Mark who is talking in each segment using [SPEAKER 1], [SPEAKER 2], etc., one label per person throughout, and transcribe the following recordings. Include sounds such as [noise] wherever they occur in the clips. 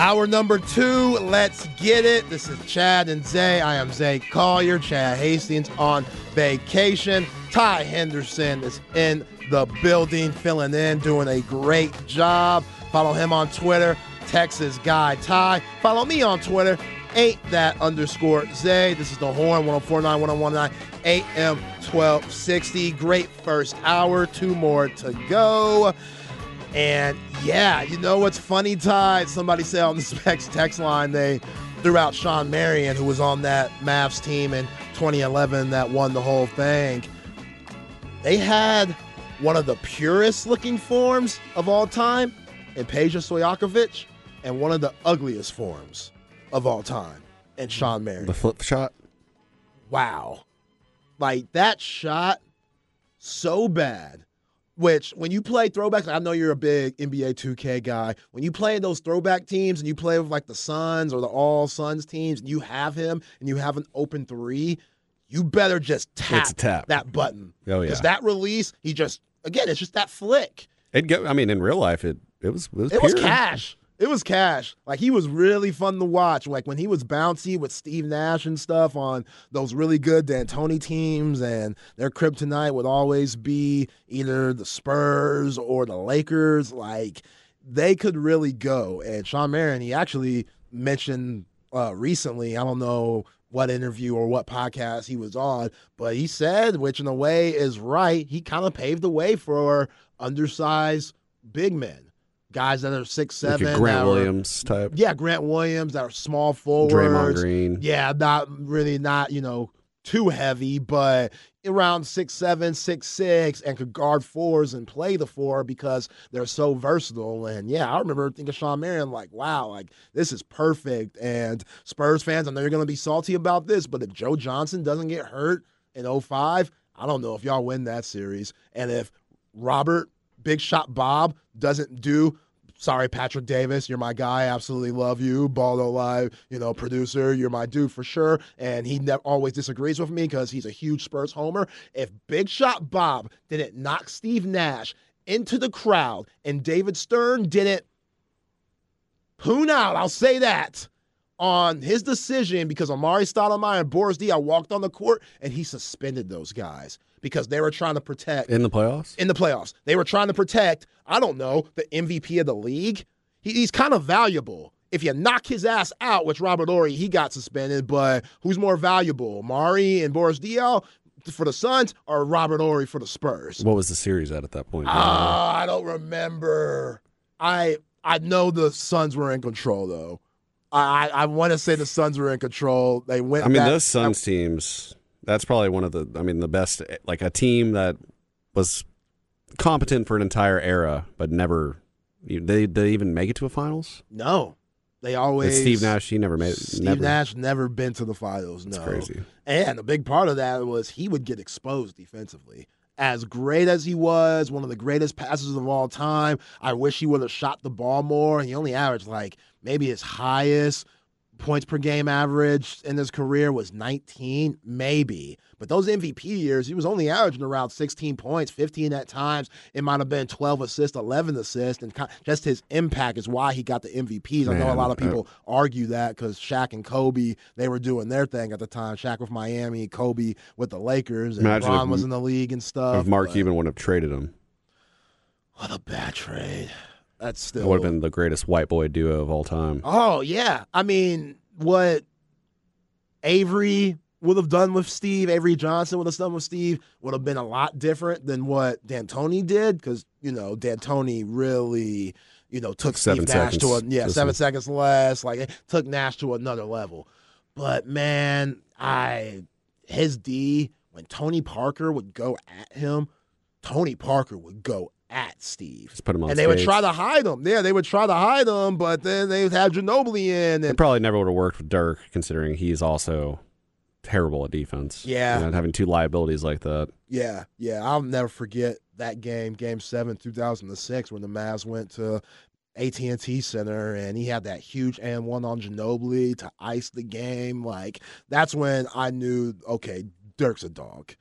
[SPEAKER 1] Hour number two, let's get it. This is Chad and Zay. I am Zay Collier. Chad Hastings on vacation. Ty Henderson is in the building, filling in, doing a great job. Follow him on Twitter, Texas Guy Ty. Follow me on Twitter, ain't that underscore Zay. This is the Horn 1049 1019 AM 1260. Great first hour, two more to go. And yeah, you know what's funny, Ty? Somebody said on the Specs text line they threw out Shawn Marion, who was on that Mavs team in 2011 that won the whole thing. They had one of the purest looking forms of all time in Peja Stojakovic and one of the ugliest forms of all time in Shawn Marion.
[SPEAKER 2] The flip shot.
[SPEAKER 1] Wow. Like that shot, so bad which when you play throwbacks, I know you're a big NBA 2K guy. When you play those throwback teams and you play with like the Suns or the All Suns teams, and you have him and you have an open three, you better just tap,
[SPEAKER 2] tap.
[SPEAKER 1] that button.
[SPEAKER 2] Oh yeah,
[SPEAKER 1] because that release, he just again, it's just that flick.
[SPEAKER 2] It go. I mean, in real life, it it was it was,
[SPEAKER 1] it was cash. It was cash. Like he was really fun to watch. Like when he was bouncy with Steve Nash and stuff on those really good D'Antoni teams, and their kryptonite would always be either the Spurs or the Lakers. Like they could really go. And Shawn Marion, he actually mentioned uh, recently. I don't know what interview or what podcast he was on, but he said, which in a way is right. He kind of paved the way for undersized big men guys that are six seven.
[SPEAKER 2] Like Grant Williams
[SPEAKER 1] are,
[SPEAKER 2] type.
[SPEAKER 1] Yeah, Grant Williams that are small forwards.
[SPEAKER 2] Draymond Green.
[SPEAKER 1] Yeah, not really not, you know, too heavy, but around six seven, six six, and could guard fours and play the four because they're so versatile. And yeah, I remember thinking Shawn Marion, like, wow, like this is perfect. And Spurs fans, I know you're gonna be salty about this, but if Joe Johnson doesn't get hurt in 05, I don't know if y'all win that series. And if Robert Big Shot Bob doesn't do. Sorry, Patrick Davis, you're my guy. Absolutely love you. Baldo Live, you know, producer, you're my dude for sure. And he always disagrees with me because he's a huge Spurs homer. If Big Shot Bob didn't knock Steve Nash into the crowd and David Stern didn't poon out, I'll say that on his decision because Amar'e Stoudemire and Boris Diaw walked on the court and he suspended those guys because they were trying to protect
[SPEAKER 2] in the playoffs.
[SPEAKER 1] In the playoffs, they were trying to protect. I don't know the MVP of the league. He, he's kind of valuable. If you knock his ass out, which Robert Horry he got suspended, but who's more valuable, Mari and Boris Diaw for the Suns or Robert Horry for the Spurs?
[SPEAKER 2] What was the series at at that point?
[SPEAKER 1] Uh, I don't remember. I I know the Suns were in control though. I I, want to say the Suns were in control. They went.
[SPEAKER 2] I mean,
[SPEAKER 1] back,
[SPEAKER 2] those Suns I, teams that's probably one of the. I mean, the best. Like a team that was competent for an entire era, but never. They they even make it to a finals?
[SPEAKER 1] No, they always.
[SPEAKER 2] Steve Nash, he never made.
[SPEAKER 1] Steve
[SPEAKER 2] never.
[SPEAKER 1] Nash never been to the finals. No,
[SPEAKER 2] That's crazy.
[SPEAKER 1] And a big part of that was he would get exposed defensively. As great as he was, one of the greatest passers of all time. I wish he would have shot the ball more. He only averaged like maybe his highest points per game average in his career was 19, maybe. But those MVP years, he was only averaging around 16 points, 15 at times. It might have been 12 assists, 11 assists, and just his impact is why he got the MVPs. Man, I know a lot of people uh, argue that because Shaq and Kobe, they were doing their thing at the time. Shaq with Miami, Kobe with the Lakers, and LeBron was in the league and stuff.
[SPEAKER 2] If Mark but, Cuban would have traded him.
[SPEAKER 1] What a bad trade. That's still.
[SPEAKER 2] It would have been the greatest white boy duo of all time.
[SPEAKER 1] Oh, yeah. I mean, what Avery would have done with Steve, Avery Johnson would have done with Steve, would have been a lot different than what D'Antoni did because, you know, D'Antoni really, you know, took
[SPEAKER 2] seven
[SPEAKER 1] Steve Nash
[SPEAKER 2] seconds.
[SPEAKER 1] to a, yeah, seven seconds less. Like, it took Nash to another level. But, man, I, his D, when Tony Parker would go at him, Tony Parker would go at Steve.
[SPEAKER 2] Just put him on
[SPEAKER 1] and
[SPEAKER 2] stage.
[SPEAKER 1] they would try to hide him. Yeah, they would try to hide him, but then they would have Ginobili in. And
[SPEAKER 2] it probably never would have worked with Dirk, considering he's also terrible at defense.
[SPEAKER 1] Yeah,
[SPEAKER 2] know, having two liabilities like that.
[SPEAKER 1] Yeah, yeah. I'll never forget that game, Game Seven, two thousand and six, when the Mavs went to AT&T Center and he had that huge and one on Ginobili to ice the game. Like that's when I knew, okay, Dirk's a dog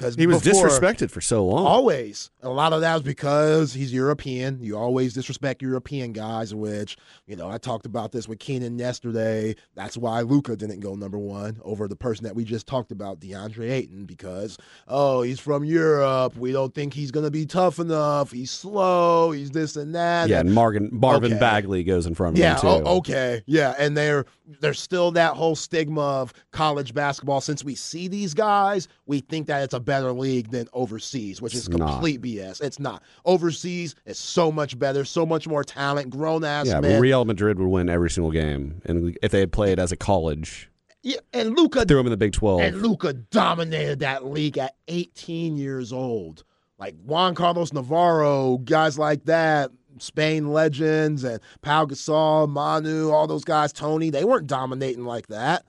[SPEAKER 1] because
[SPEAKER 2] He was disrespected for so long.
[SPEAKER 1] Always. A lot of that was because he's European. You always disrespect European guys, which, you know, I talked about this with Keenan yesterday. That's why Luka didn't go number one over the person that we just talked about, DeAndre Ayton, because, oh, he's from Europe. We don't think he's going to be tough enough. He's slow. He's this and that.
[SPEAKER 2] yeah, and Marvin Marvin
[SPEAKER 1] Okay.
[SPEAKER 2] Bagley goes in front of
[SPEAKER 1] Yeah.
[SPEAKER 2] him too.
[SPEAKER 1] Oh, okay. Yeah, and there, there's still that whole stigma of college basketball. Since we see these guys, we think that it's a better league than overseas, which is
[SPEAKER 2] It's not.
[SPEAKER 1] complete BS. It's not. Overseas is so much better, so much more talent, grown ass
[SPEAKER 2] Yeah,
[SPEAKER 1] men.
[SPEAKER 2] Real Madrid would win every single game, and if they had played as a college,
[SPEAKER 1] yeah, and Luka
[SPEAKER 2] threw them in the Big Twelve.
[SPEAKER 1] and Luka dominated that league at 18 years old. Like Juan Carlos Navarro, guys like that, Spain legends, and Pau Gasol, Manu, all those guys, Tony, they weren't dominating like that.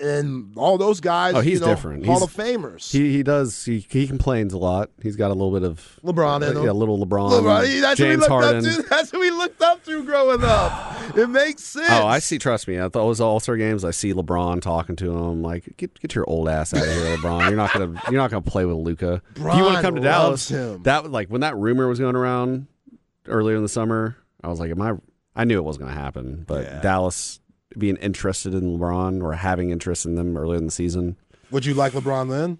[SPEAKER 1] And all those guys,
[SPEAKER 2] Oh, he's
[SPEAKER 1] you know,
[SPEAKER 2] different.
[SPEAKER 1] Hall
[SPEAKER 2] He's-
[SPEAKER 1] of Famers.
[SPEAKER 2] he he does he he complains a lot. He's got a little bit of
[SPEAKER 1] LeBron in uh, him.
[SPEAKER 2] yeah, a little LeBron,
[SPEAKER 1] LeBron, that's
[SPEAKER 2] James
[SPEAKER 1] who we looked
[SPEAKER 2] Harden.
[SPEAKER 1] up to. [laughs] That's who we looked up to growing up. It makes sense.
[SPEAKER 2] Oh, I see. Trust me, at those All Star games, I see LeBron talking to him. Like, get get your old ass out of here, LeBron. You're not gonna you're not gonna play with Luka. If you want to come to Dallas,
[SPEAKER 1] him.
[SPEAKER 2] that was like when that rumor was going around earlier in the summer. I was like, am I? I knew it wasn't gonna happen, but
[SPEAKER 1] Yeah.
[SPEAKER 2] Dallas being interested in LeBron or having interest in them earlier in the season,
[SPEAKER 1] Would you like LeBron then?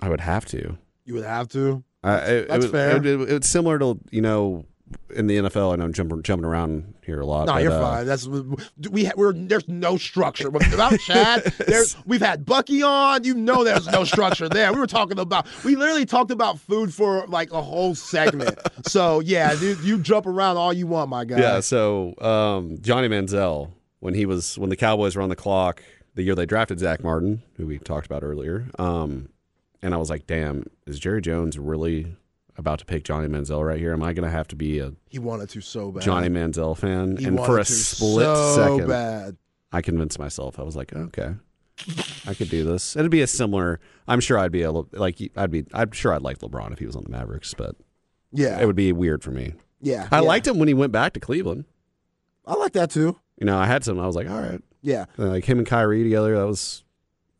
[SPEAKER 2] I would have to.
[SPEAKER 1] You would have to.
[SPEAKER 2] I, it,
[SPEAKER 1] That's
[SPEAKER 2] it, was-
[SPEAKER 1] fair.
[SPEAKER 2] It, it- it's similar to you know in the NFL. I know I'm jumping jumping around here a lot.
[SPEAKER 1] No,
[SPEAKER 2] but,
[SPEAKER 1] you're
[SPEAKER 2] uh,
[SPEAKER 1] fine. That's we we're there's no structure without Chad. [laughs] There's we've had Bucky on. You know, there's no structure there. We were talking about we literally talked about food for like a whole segment. So yeah, dude, you jump around all you want, my guy.
[SPEAKER 2] Yeah. So um, Johnny Manziel, when he was when the Cowboys were on the clock, the year they drafted Zack Martin, who we talked about earlier, um, and I was like, damn, is Jerry Jones really about to pick Johnny Manziel right here? Am I going to have to be a
[SPEAKER 1] He wanted to so bad.
[SPEAKER 2] Johnny Manziel fan?
[SPEAKER 1] He
[SPEAKER 2] and for a
[SPEAKER 1] to
[SPEAKER 2] split
[SPEAKER 1] so
[SPEAKER 2] second,
[SPEAKER 1] bad.
[SPEAKER 2] I convinced myself. I was like, okay. I could do this. It'd be a similar. I'm sure I'd be a like. I'd be. I'm sure I'd like LeBron if he was on the Mavericks, but
[SPEAKER 1] Yeah,
[SPEAKER 2] it would be weird for me.
[SPEAKER 1] yeah.
[SPEAKER 2] I
[SPEAKER 1] yeah.
[SPEAKER 2] liked him when he went back to Cleveland.
[SPEAKER 1] I like that too.
[SPEAKER 2] You know, I had some. I was like, all right,
[SPEAKER 1] Yeah,
[SPEAKER 2] like him and Kyrie together. That was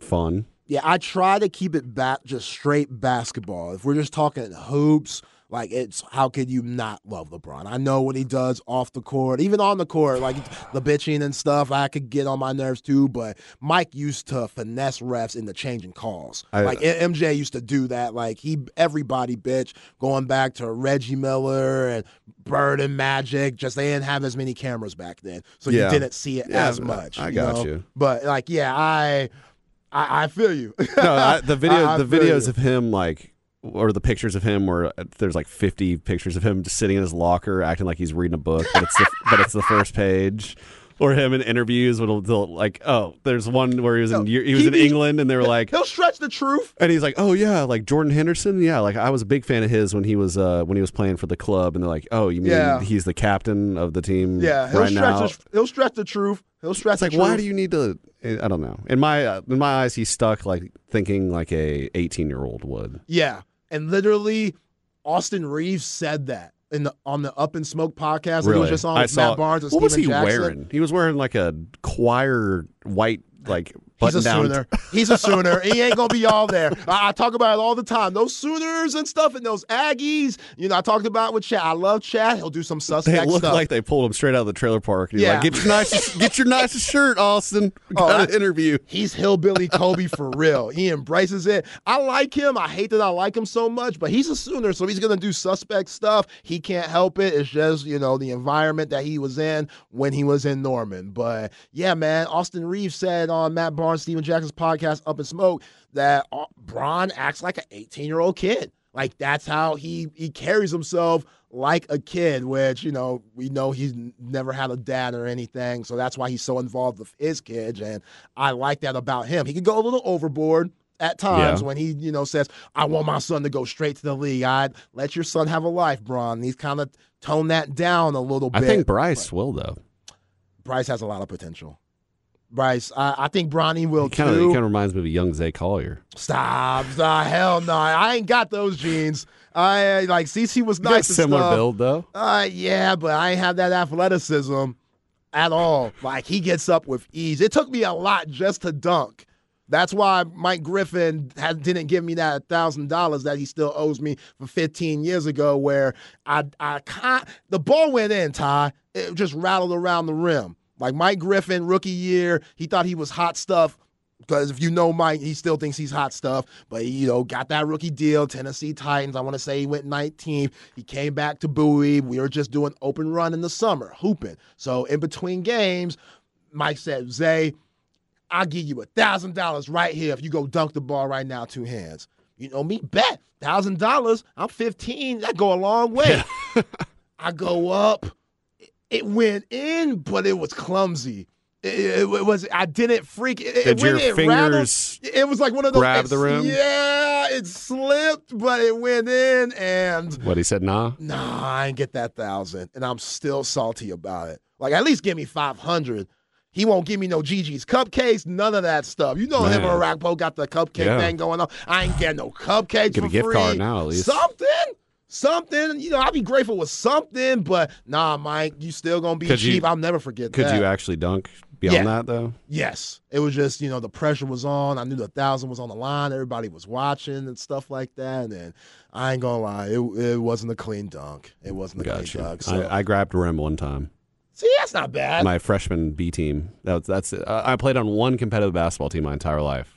[SPEAKER 2] fun.
[SPEAKER 1] Yeah. I try to keep it back just straight basketball. If we're just talking hoops. Like it's how could you not love LeBron? I know what he does off the court, even on the court, like the bitching and stuff. I could get on my nerves too. But Mike used to finesse refs into changing calls.
[SPEAKER 2] I-
[SPEAKER 1] like uh, M- MJ used to do that. Like he, everybody bitch going back to Reggie Miller and Bird and Magic. Just they didn't have as many cameras back then, so
[SPEAKER 2] Yeah.
[SPEAKER 1] you didn't see it
[SPEAKER 2] Yeah,
[SPEAKER 1] as much.
[SPEAKER 2] I got
[SPEAKER 1] know?
[SPEAKER 2] you.
[SPEAKER 1] But like, yeah, I, I, I feel you. [laughs]
[SPEAKER 2] No, I, the video,
[SPEAKER 1] I-
[SPEAKER 2] the videos
[SPEAKER 1] you.
[SPEAKER 2] of him, like, or the pictures of him, where uh, there's like 50 pictures of him just sitting in his locker, acting like he's reading a book, but it's the, but it's the first page. Or him in interviews they'll, like, oh, there's one where he was in he was in
[SPEAKER 1] be-
[SPEAKER 2] England, and they were like,
[SPEAKER 1] He'll stretch the truth.
[SPEAKER 2] And he's like, "Oh yeah, like Jordan Henderson. Yeah, like I was a big fan of his when he was uh when he was playing for the club." And they're like, "Oh, you mean
[SPEAKER 1] Yeah.
[SPEAKER 2] he's the captain of the team
[SPEAKER 1] Yeah, he'll
[SPEAKER 2] right
[SPEAKER 1] stretch.
[SPEAKER 2] now?"
[SPEAKER 1] The, he'll stretch the truth. He'll stretch.
[SPEAKER 2] It's like,
[SPEAKER 1] the
[SPEAKER 2] why do you need to? I don't know. In my uh, in my eyes, he's stuck like thinking like a 18 year old would.
[SPEAKER 1] Yeah, and literally, Austin Reaves said that in the on the Up and Smoke podcast. that He was just on
[SPEAKER 2] I
[SPEAKER 1] with
[SPEAKER 2] saw.
[SPEAKER 1] Matt Barnes and
[SPEAKER 2] what was he
[SPEAKER 1] Jackson.
[SPEAKER 2] wearing? He was wearing like a choir white like
[SPEAKER 1] He's a
[SPEAKER 2] down.
[SPEAKER 1] Sooner. He's a Sooner. he ain't gonna be all there. I, I talk about it all the time. Those Sooners and stuff, and those Aggies. You know, I talked about it with Chad. I love Chad. He'll do some suspect.
[SPEAKER 2] They look
[SPEAKER 1] stuff.
[SPEAKER 2] like they pulled him straight out of the trailer park.
[SPEAKER 1] Yeah.
[SPEAKER 2] like, get your nicest, get your nicest [laughs] shirt, Austin.
[SPEAKER 1] Oh,
[SPEAKER 2] Got an interview.
[SPEAKER 1] He's hillbilly Kobe for real. He embraces it. I like him. I hate that I like him so much, but he's a Sooner, so he's gonna do suspect stuff. He can't help it. It's just you know the environment that he was in when he was in Norman. But yeah, man, Austin Reaves said on Matt Barnes, Stephen Jackson's podcast, Up in Smoke, that uh, Bron acts like an 18 year old kid. Like that's how he he carries himself like a kid, which you know we know he's never had a dad or anything, so that's why he's so involved with his kids, and I like that about him. He can go a little overboard at times
[SPEAKER 2] Yeah.
[SPEAKER 1] when he you know says, "I want my son to go straight to the league." I'd let your son have a life, Bron. He's kind of toned that down a little bit.
[SPEAKER 2] I think Bryce will though.
[SPEAKER 1] Bryce has a lot of potential. Bryce, I, I think Bronny will
[SPEAKER 2] He kind of
[SPEAKER 1] too.
[SPEAKER 2] kind of reminds me of a young Zay Collier.
[SPEAKER 1] Stop, stop, hell no! I ain't got those genes. I like CC was
[SPEAKER 2] got
[SPEAKER 1] nice.
[SPEAKER 2] similar
[SPEAKER 1] stuff.
[SPEAKER 2] build though.
[SPEAKER 1] Uh, yeah, but I ain't have that athleticism at all. Like he gets up with ease. It took me a lot just to dunk. That's why Mike Griffin had, didn't give me that thousand dollars that he still owes me for 15 years ago. Where I, I the ball went in, Ty. It just rattled around the rim. Like Mike Griffin, rookie year, he thought he was hot stuff. Because if you know Mike, he still thinks he's hot stuff. But he, you know, got that rookie deal, Tennessee Titans. I want to say he went 19th. He came back to Bowie. We were just doing open run in the summer, hooping. So in between games, Mike said, Zay, I'll give you a thousand dollars right here if you go dunk the ball right now, two hands. You know me, bet thousand dollars. I'm 15. That go a long way. [laughs] I go up. It went in, but it was clumsy. It, it, was. I didn't freak. It,
[SPEAKER 2] Did your
[SPEAKER 1] it
[SPEAKER 2] fingers
[SPEAKER 1] rattled, it was like one of those.
[SPEAKER 2] grab the rim?
[SPEAKER 1] Yeah, it slipped, but it went in, and
[SPEAKER 2] What he said, nah.
[SPEAKER 1] nah, I ain't get that thousand, and I'm still salty about it. Like at least give me five hundred. He won't give me no Gigi's cupcakes, none of that stuff. You know him
[SPEAKER 2] Man.
[SPEAKER 1] and Rackpo got the cupcake
[SPEAKER 2] Yeah.
[SPEAKER 1] thing going on. I ain't getting no cupcakes
[SPEAKER 2] Get a
[SPEAKER 1] for
[SPEAKER 2] gift
[SPEAKER 1] free.
[SPEAKER 2] card now, at least.
[SPEAKER 1] Something, something. You know, I'd be grateful with something, but nah, Mike, you still gonna be
[SPEAKER 2] Could you-
[SPEAKER 1] cheap. I'll never forget
[SPEAKER 2] Could
[SPEAKER 1] that.
[SPEAKER 2] you actually dunk beyond
[SPEAKER 1] Yeah.
[SPEAKER 2] that though?
[SPEAKER 1] Yes, it was just you know the pressure was on. I knew the thousand was on the line. Everybody was watching and stuff like that. And I ain't gonna lie, it, it wasn't a clean dunk. It wasn't a
[SPEAKER 2] Gotcha.
[SPEAKER 1] clean dunk. So
[SPEAKER 2] I, I grabbed rim one time.
[SPEAKER 1] see, that's not bad.
[SPEAKER 2] My freshman B team. That that's. Uh, I played on one competitive basketball team my entire life.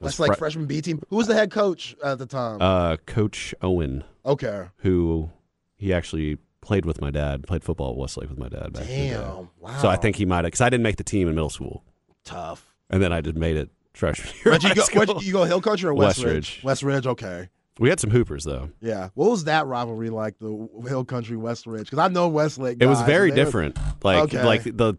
[SPEAKER 1] That's like
[SPEAKER 2] fre-
[SPEAKER 1] freshman B team. Who was the head coach at the time?
[SPEAKER 2] uh, Coach Owen,
[SPEAKER 1] okay.
[SPEAKER 2] who he actually played with my dad. Played football at Westlake with my dad back.
[SPEAKER 1] Damn. Wow.
[SPEAKER 2] So I think he might have because I didn't make the team in middle school,
[SPEAKER 1] tough.
[SPEAKER 2] and then I just made it freshman year.
[SPEAKER 1] You go? you go? Hill Country or Westridge?
[SPEAKER 2] Westridge.
[SPEAKER 1] West Ridge. Okay.
[SPEAKER 2] We had some hoopers though.
[SPEAKER 1] Yeah. What was that rivalry like? The Hill Country West Ridge? Because I know Westlake.
[SPEAKER 2] It was very
[SPEAKER 1] they were-
[SPEAKER 2] different. Like
[SPEAKER 1] Okay.
[SPEAKER 2] like the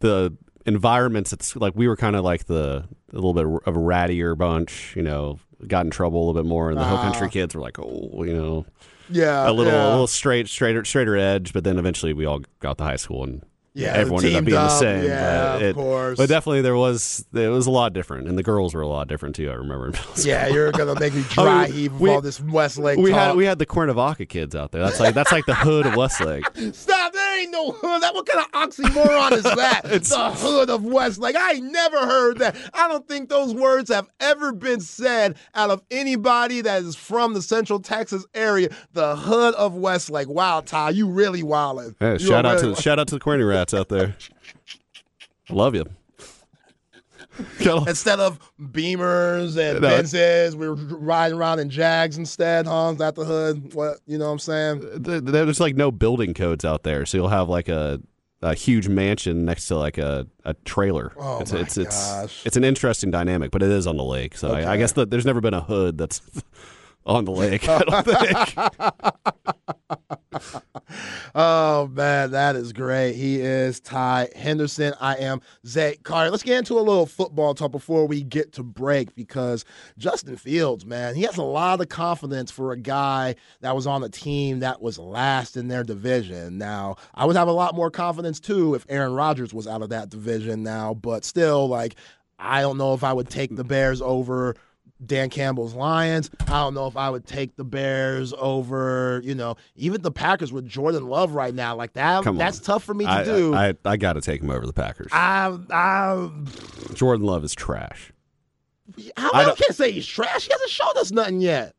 [SPEAKER 2] the environments. It's like we were kind of like the a little bit of a rattier bunch. You know, got in trouble a little bit more, and the Hill
[SPEAKER 1] Ah.
[SPEAKER 2] Country kids were like, oh, you know,
[SPEAKER 1] Yeah.
[SPEAKER 2] a little
[SPEAKER 1] yeah.
[SPEAKER 2] a little straight straighter straighter edge. But then eventually we all got to high school and.
[SPEAKER 1] Yeah,
[SPEAKER 2] everyone ended up being the same.
[SPEAKER 1] Yeah,
[SPEAKER 2] but
[SPEAKER 1] of course.
[SPEAKER 2] But definitely there was it was a lot different, and the girls were a lot different too. I remember. in middle school.
[SPEAKER 1] Yeah, you're gonna make me [laughs] dry
[SPEAKER 2] I mean,
[SPEAKER 1] heave
[SPEAKER 2] we-
[SPEAKER 1] all this Westlake
[SPEAKER 2] we
[SPEAKER 1] talk.
[SPEAKER 2] had we had the Cuernavaca kids out there. That's like that's like the hood of Westlake. [laughs]
[SPEAKER 1] Stop! Ain't no hood. That what kind of oxymoron is [laughs] that? it's the hood of Westlake. I ain't never heard that. I don't think those words have ever been said out of anybody that is from the Central Texas area. The hood of Westlake. Wow, Ty, you really wildin'.
[SPEAKER 2] Hey,
[SPEAKER 1] You
[SPEAKER 2] shout out
[SPEAKER 1] really
[SPEAKER 2] to shout out to the Queenie rats out there. I [laughs] love you.
[SPEAKER 1] Instead of Beamers and
[SPEAKER 2] No.
[SPEAKER 1] Benzes, we were riding around in Jags instead, huh? Is that the hood? What you know what I'm saying?
[SPEAKER 2] Uh, there's like no building codes out there, so you'll have like a a huge mansion next to like a, a trailer.
[SPEAKER 1] Oh
[SPEAKER 2] it's
[SPEAKER 1] my
[SPEAKER 2] it's it's
[SPEAKER 1] gosh.
[SPEAKER 2] it's an interesting dynamic, but it is on the lake. So I, I guess that there's never been a hood that's [laughs] on the lake. I don't think. [laughs] [laughs]
[SPEAKER 1] Oh man, that is great. He is Ty Henderson. I am Zay Carter. Let's get into a little football talk before we get to break because Justin Fields, man, he has a lot of confidence for a guy that was on a team that was last in their division. Now, I would have a lot more confidence too if Aaron Rodgers was out of that division now, but still, like, I don't know if I would take the Bears over Dan Campbell's Lions. I don't know if I would take the Bears over, you know, even the Packers with Jordan Love right now. Like that, that's tough for me to
[SPEAKER 2] I,
[SPEAKER 1] do.
[SPEAKER 2] I, I, I got to take him over the Packers.
[SPEAKER 1] I, I,
[SPEAKER 2] Jordan Love is trash.
[SPEAKER 1] how
[SPEAKER 2] I
[SPEAKER 1] I, can't say he's trash. He hasn't showed us nothing yet.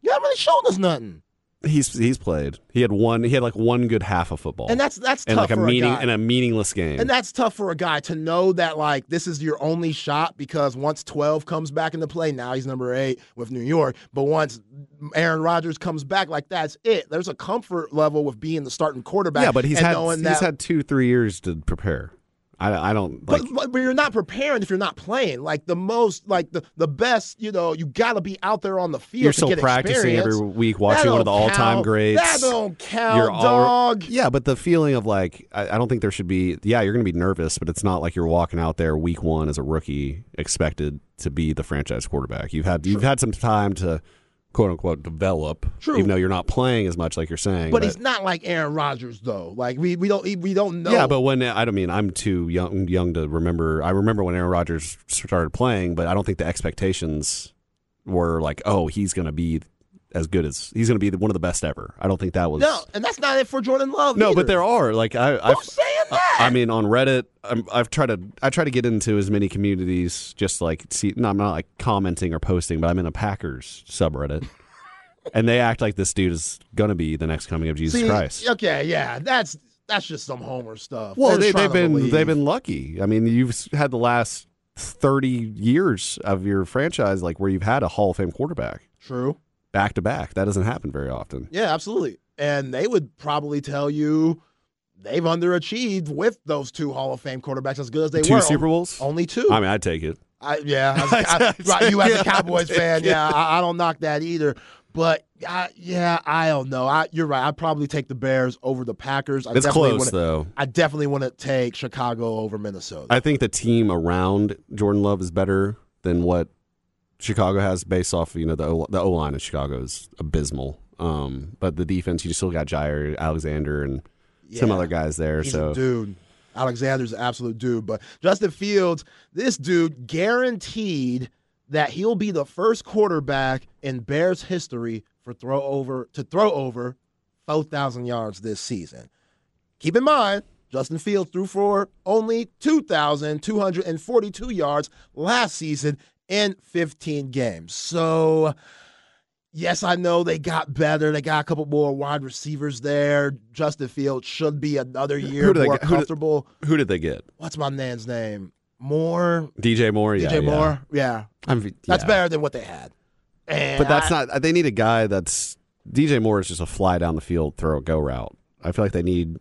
[SPEAKER 1] He hasn't really shown us nothing,
[SPEAKER 2] He's he's played. He had one. He had like one good half of football,
[SPEAKER 1] and that's that's
[SPEAKER 2] and
[SPEAKER 1] tough
[SPEAKER 2] like a
[SPEAKER 1] for
[SPEAKER 2] meaning
[SPEAKER 1] a guy.
[SPEAKER 2] and a meaningless game.
[SPEAKER 1] And that's tough for a guy to know that like this is your only shot because once 12 comes back into play, now he's number eight with New York. But once Aaron Rodgers comes back, like that's it. There's a comfort level with being the starting quarterback.
[SPEAKER 2] yeah, but he's had he's
[SPEAKER 1] that,
[SPEAKER 2] had two three years to prepare. I, I don't like.
[SPEAKER 1] but, but, you're not preparing if you're not playing. Like the most, like the, the best, you know, you got to be out there on the field.
[SPEAKER 2] you're still practicing
[SPEAKER 1] experience.
[SPEAKER 2] every week, watching one of the all time greats.
[SPEAKER 1] That don't count,
[SPEAKER 2] You're all-
[SPEAKER 1] dog.
[SPEAKER 2] Yeah, but the feeling of like, I, I don't think there should be. Yeah, you're going to be nervous, but it's not like you're walking out there week one as a rookie expected to be the franchise quarterback. You've had you've had some time to quote unquote develop,
[SPEAKER 1] True.
[SPEAKER 2] even though you're not playing as much like you're saying.
[SPEAKER 1] But he's not like Aaron Rodgers though. Like we, we don't we don't know.
[SPEAKER 2] Yeah, but when I don't mean I'm too young young to remember. I remember when Aaron Rodgers started playing, but I don't think the expectations were like, oh, he's going to be as good as he's going to be one of the best ever. I don't think that was
[SPEAKER 1] no, and that's not it for Jordan Love.
[SPEAKER 2] No,
[SPEAKER 1] either.
[SPEAKER 2] but there are like I, I
[SPEAKER 1] Who's saying that?
[SPEAKER 2] I mean, on Reddit, I'm, I've tried to I try to get into as many communities, just like see. No, I'm not like commenting or posting, but I'm in a Packers subreddit, [laughs] and they act like this dude is gonna be the next coming of Jesus
[SPEAKER 1] See,
[SPEAKER 2] Christ.
[SPEAKER 1] Okay, yeah, that's that's just some Homer stuff.
[SPEAKER 2] Well,
[SPEAKER 1] They're
[SPEAKER 2] they, they've been
[SPEAKER 1] believe.
[SPEAKER 2] they've been lucky. I mean, you've had the last thirty years of your franchise, like where you've had a Hall of Fame quarterback
[SPEAKER 1] true.
[SPEAKER 2] Back to back. That doesn't happen very often.
[SPEAKER 1] Yeah, absolutely. And they would probably tell you they've underachieved with those two Hall of Fame quarterbacks as good as they
[SPEAKER 2] Two
[SPEAKER 1] were.
[SPEAKER 2] Super Bowls.
[SPEAKER 1] Only two.
[SPEAKER 2] I mean, I'd take it.
[SPEAKER 1] I, yeah, [laughs] I, I, right. You as a Cowboys fan, yeah, I, I don't knock that either. But I, yeah, I don't know. I, you're right. I'd probably take the Bears over the Packers. I
[SPEAKER 2] It's close
[SPEAKER 1] wanna-
[SPEAKER 2] though.
[SPEAKER 1] I definitely want to take Chicago over Minnesota.
[SPEAKER 2] I think the team around Jordan Love is better than what Chicago has based off, you know, the O, the O line of Chicago is abysmal. Um, but the defense, you still got Jaire Alexander and some other guys there.
[SPEAKER 1] He's
[SPEAKER 2] so
[SPEAKER 1] dude. Alexander's an absolute dude. But Justin Fields, this dude guaranteed that he'll be the first quarterback in Bears history for throw over to throw over 4,000 yards this season. Keep in mind, Justin Fields threw for only 2,242 yards last season in 15 games. So, yes, I know they got better. They got a couple more wide receivers there. Justin Fields should be another year
[SPEAKER 2] Who do they
[SPEAKER 1] more
[SPEAKER 2] get- who do-
[SPEAKER 1] comfortable.
[SPEAKER 2] who did they get?
[SPEAKER 1] What's my man's name? Moore?
[SPEAKER 2] DJ Moore. Yeah,
[SPEAKER 1] DJ
[SPEAKER 2] yeah.
[SPEAKER 1] Moore? Yeah.
[SPEAKER 2] I mean,
[SPEAKER 1] That's
[SPEAKER 2] yeah.
[SPEAKER 1] better than what they had. And
[SPEAKER 2] But that's
[SPEAKER 1] I-
[SPEAKER 2] not. They need a guy that's DJ Moore is just a fly down the field, throw a go route. I feel like they need